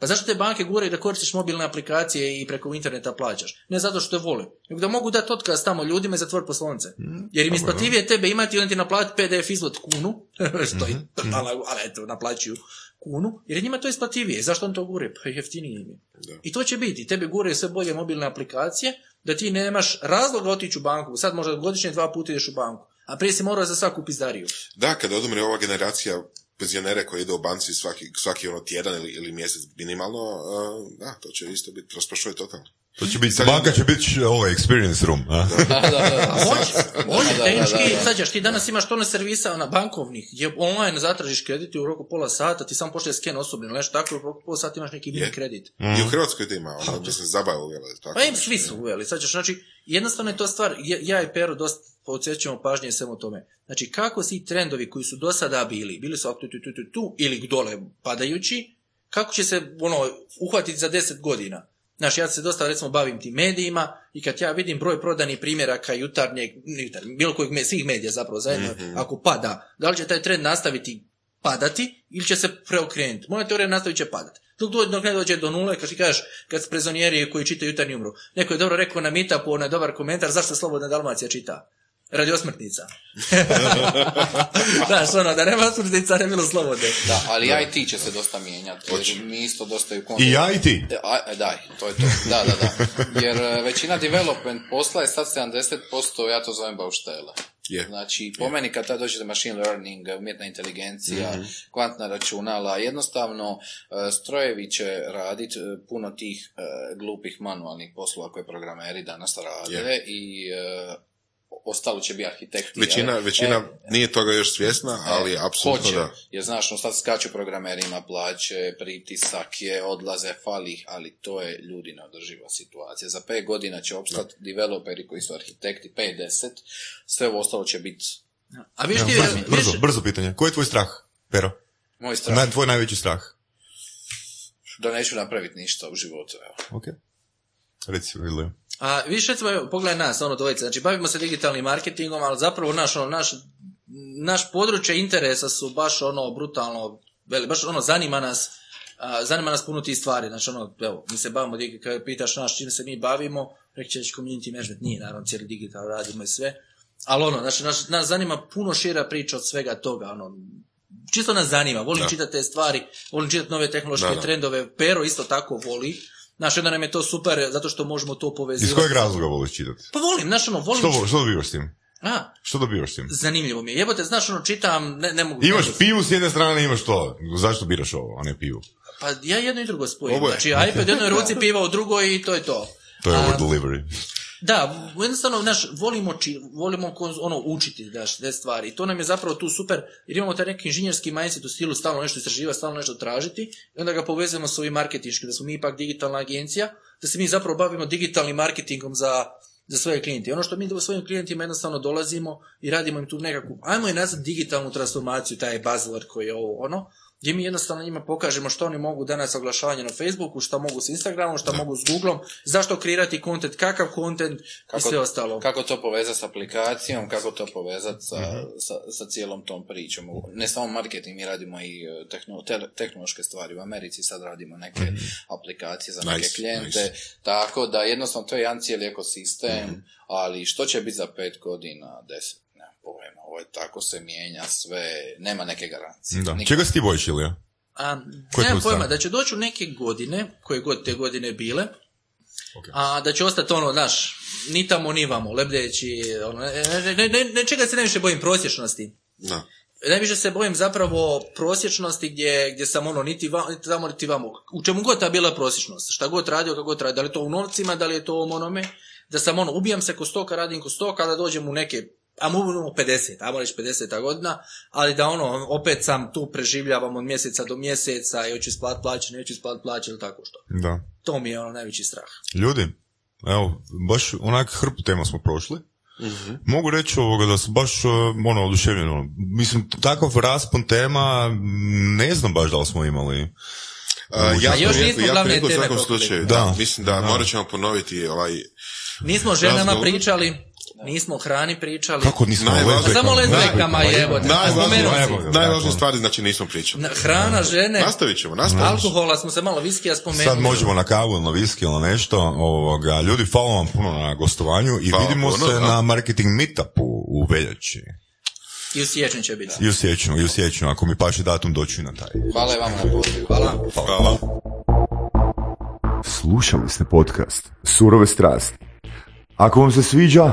Pa zašto te banke guraju da koristiš mobilne aplikacije i preko interneta plaćaš? Ne zato što te vole, nego da mogu dati otkaz tamo ljudima i zatvor poslovnice. Jer im isplativije tebe imati i onda ti naplati PDF izvod kunu, što je totalna, ali eto, naplaćuju kunu, jer je njima to isplativije. Zašto on to gure? Pa jeftinije im je. I to će biti. Tebi gure sve bolje mobilne aplikacije, da ti nemaš razloga otići u banku. Sad možda godišnje dva puta ideš u banku. A prije si morao za svaku pizdariju. Da, kada odumre ova generacija penzionere koji ide u banci svaki, svaki ono tjedan ili, ili mjesec minimalno, uh, da, to će isto biti rasprašuje totalno. To će biti, banka će biti ovaj experience room. A? Da, da, da. A može, može, Da, tehnički, sad ćeš, ti danas imaš tone servisa na bankovnih, gdje online zatražiš kredit i u roku pola sata, ti samo pošle sken osobni ili nešto tako, i u roku pola sata imaš neki mini Je. kredit. I u Hrvatskoj to ima, ono, mislim, zabava uvjela. Tako, Pa im svi su uveli, sad ćeš, znači, jednostavno je to stvar, ja, ja i Pero dosta podsjećamo pažnje svemu tome. Znači, kako svi trendovi koji su do sada bili, bili su tu, tu, tu, tu, tu, ili dole padajući, kako će se, ono, uhvatiti za deset godina? Znaš, ja se dosta, recimo, bavim tim medijima i kad ja vidim broj prodanih primjeraka jutarnjeg, jutarnjeg, bilo kojeg, svih medija zapravo zajedno, ako pada, da li će taj trend nastaviti padati ili će se preokrenuti. Moja teorija nastavit će padati. Dok, dok ne dođe do nule, kad ti kažeš, kad prezonijeri koji čitaju jutarnji umru. Neko je dobro rekao na meetupu, onaj dobar komentar, zašto Slobodna Dalmacija čita? Radi osmrtnica. Znaš, ono, da nema osmrtnica, ne bi bilo slobodne. Da, ali IT će se dosta mijenjati, jer mi isto dosta u I ja i ti. E, a, e, daj, to je to. Da, da, da. Jer e, većina development posla je sad 70%, ja to zovem bauštele. Je. Znači, po meni kad tad dođe machine learning, umjetna inteligencija, Mhm. kvantna računala, jednostavno strojevi će raditi puno tih glupih manualnih poslova koje programeri danas rade Je. i ostalo će biti arhitekti. Većina, jel? većina E, nije toga još svjesna, ali E, apsolutno hoće, da. Jer znaš, no sad skaču programerima plaće, pritisak je, odlaze, fali ih, ali to je ljudi neodrživa situacija. Za pet godina će opstati developeri koji su arhitekti, 5-10, sve ovo ostalo će biti A viš ti, Brzo, viš, brzo, brzo pitanje. Koji je tvoj strah, Pero? moj strah, Na, tvoj najveći strah. da neću napraviti ništa u životu. Evo. Ok. Reci, Ilija. A viš recimo, pogledaj nas, ono dvojice, znači bavimo se digitalnim marketingom, ali zapravo naš, ono, naš, naš područje interesa su baš ono brutalno, veli, baš ono zanima nas, a, zanima nas puno tih stvari, znači ono, evo, mi se bavimo, digi- kad pitaš nas čim se mi bavimo, reći ćeš community management, nije naravno cijeli digital, radimo i sve, ali ono, znači, nas, nas zanima puno šira priča od svega toga, ono, čisto nas zanima, volim Da. čitati te stvari, volim čitati nove tehnološke Da, da. trendove, Pero isto tako voli, Znaš, onda nam je to super, zato što možemo to povezivati. Iz kojeg razloga voliš čitati? Pa volim, znaš, ono, volim... Što, što dobivaš s tim? A, Što dobivaš s tim? zanimljivo mi je. Jebote, znaš, ono, čitam, ne, ne mogu... Imaš pivu s jedne strane, imaš to. Zašto biraš ovo, a ne pivu? Pa ja jedno i drugo spojim. Znači, iPad jednoj ruci, piva u drugoj i to je to. To je over delivery. Da, jednostavno, znaš, volimo, či, volimo ono, učiti, znaš, te stvari. I to nam je zapravo tu super, jer imamo taj neki inženjerski mindset u stilu stalno nešto istraživati, stalno nešto tražiti, i onda ga povezujemo s ovim marketinškim, da smo mi ipak digitalna agencija, da se mi zapravo bavimo digitalnim marketingom za, za svoje klijente. I ono što mi do svojim klijentima jednostavno dolazimo i radimo im tu nekakvu, ajmo je nazvat digitalnu transformaciju, taj buzzword koji je ovo, ono, gdje mi jednostavno njima pokažemo što oni mogu danas oglašavanje na Facebooku, što mogu s Instagramom, što mogu s Googleom, zašto kreirati kontent, kakav kontent i sve ostalo. Kako to povezati s aplikacijom, kako to povezati sa, Mhm. sa, sa cijelom tom pričom. Ne samo marketing, mi radimo i e, tehno, te- tehnološke stvari. U Americi sad radimo neke Mhm. aplikacije za neke Nice, klijente. nice. Tako da jednostavno to je jedan cijeli ekosistem, Mhm. ali što će biti za pet godina, deset, je tako se mijenja sve, nema neke garancije. Da. Nikad. Čega si ti bojiš, Ilija? A, nemam pojma, da će doći u neke godine, koje god te godine bile, Ok. a da će ostati ono, znaš, ni tamo ni vamo, lebdeći, ono, ne, ne, ne, ne, ne, čega se najviše bojim prosječnosti. Da. Najviše se bojim zapravo prosječnosti gdje, gdje sam ono niti, va, niti tamo niti vamo. U čemu god ta bila prosječnost. Šta god radio, kako god radio. Da li je to u novcima, da li je to u onome. Da sam ono, ubijam se ko stoka, radim ko stoka, da dođem u neke a mogu 50, ajmo reći 50 godina, ali da ono, opet sam tu preživljavam od mjeseca do mjeseca i hoću isplat plaće, neću isplat plaće ili tako što. Da. To mi je ono najveći strah. Ljudi, evo, baš onak hrpu tema smo prošli. Mogu reći ovoga da sam baš uh, ono, oduševljen. ono. Mislim, takav raspon tema, ne znam baš da li smo imali. A, jako, još jako, nismo glavne teme. Da. Da. Mislim da, morat ćemo ponoviti ovaj... Nismo ženama Razgovor. pričali, nismo o hrani pričali. Kako nismo Najvažnije- lezbijkama? Samo lezbijkama je, evo, Najvažnije, stvari znači nismo pričali. Na- Hrana, žene, Nastavit ćemo, nastavit ćemo. alkohola smo se malo viskija spomenuli. Sad možemo na kavu ili na viski ili na nešto. Ovoga. Ljudi, hvala vam puno na gostovanju i Hvala vidimo puno, se da. na marketing meetupu u veljači. I u siječnju će biti. I u siječnju, i u siječnju. Ako mi paše datum, doću i na taj. Hvala i vama na pozivu. Hvala. Hvala. Slušali ste podcast Surove strasti. Ako vam se sviđa,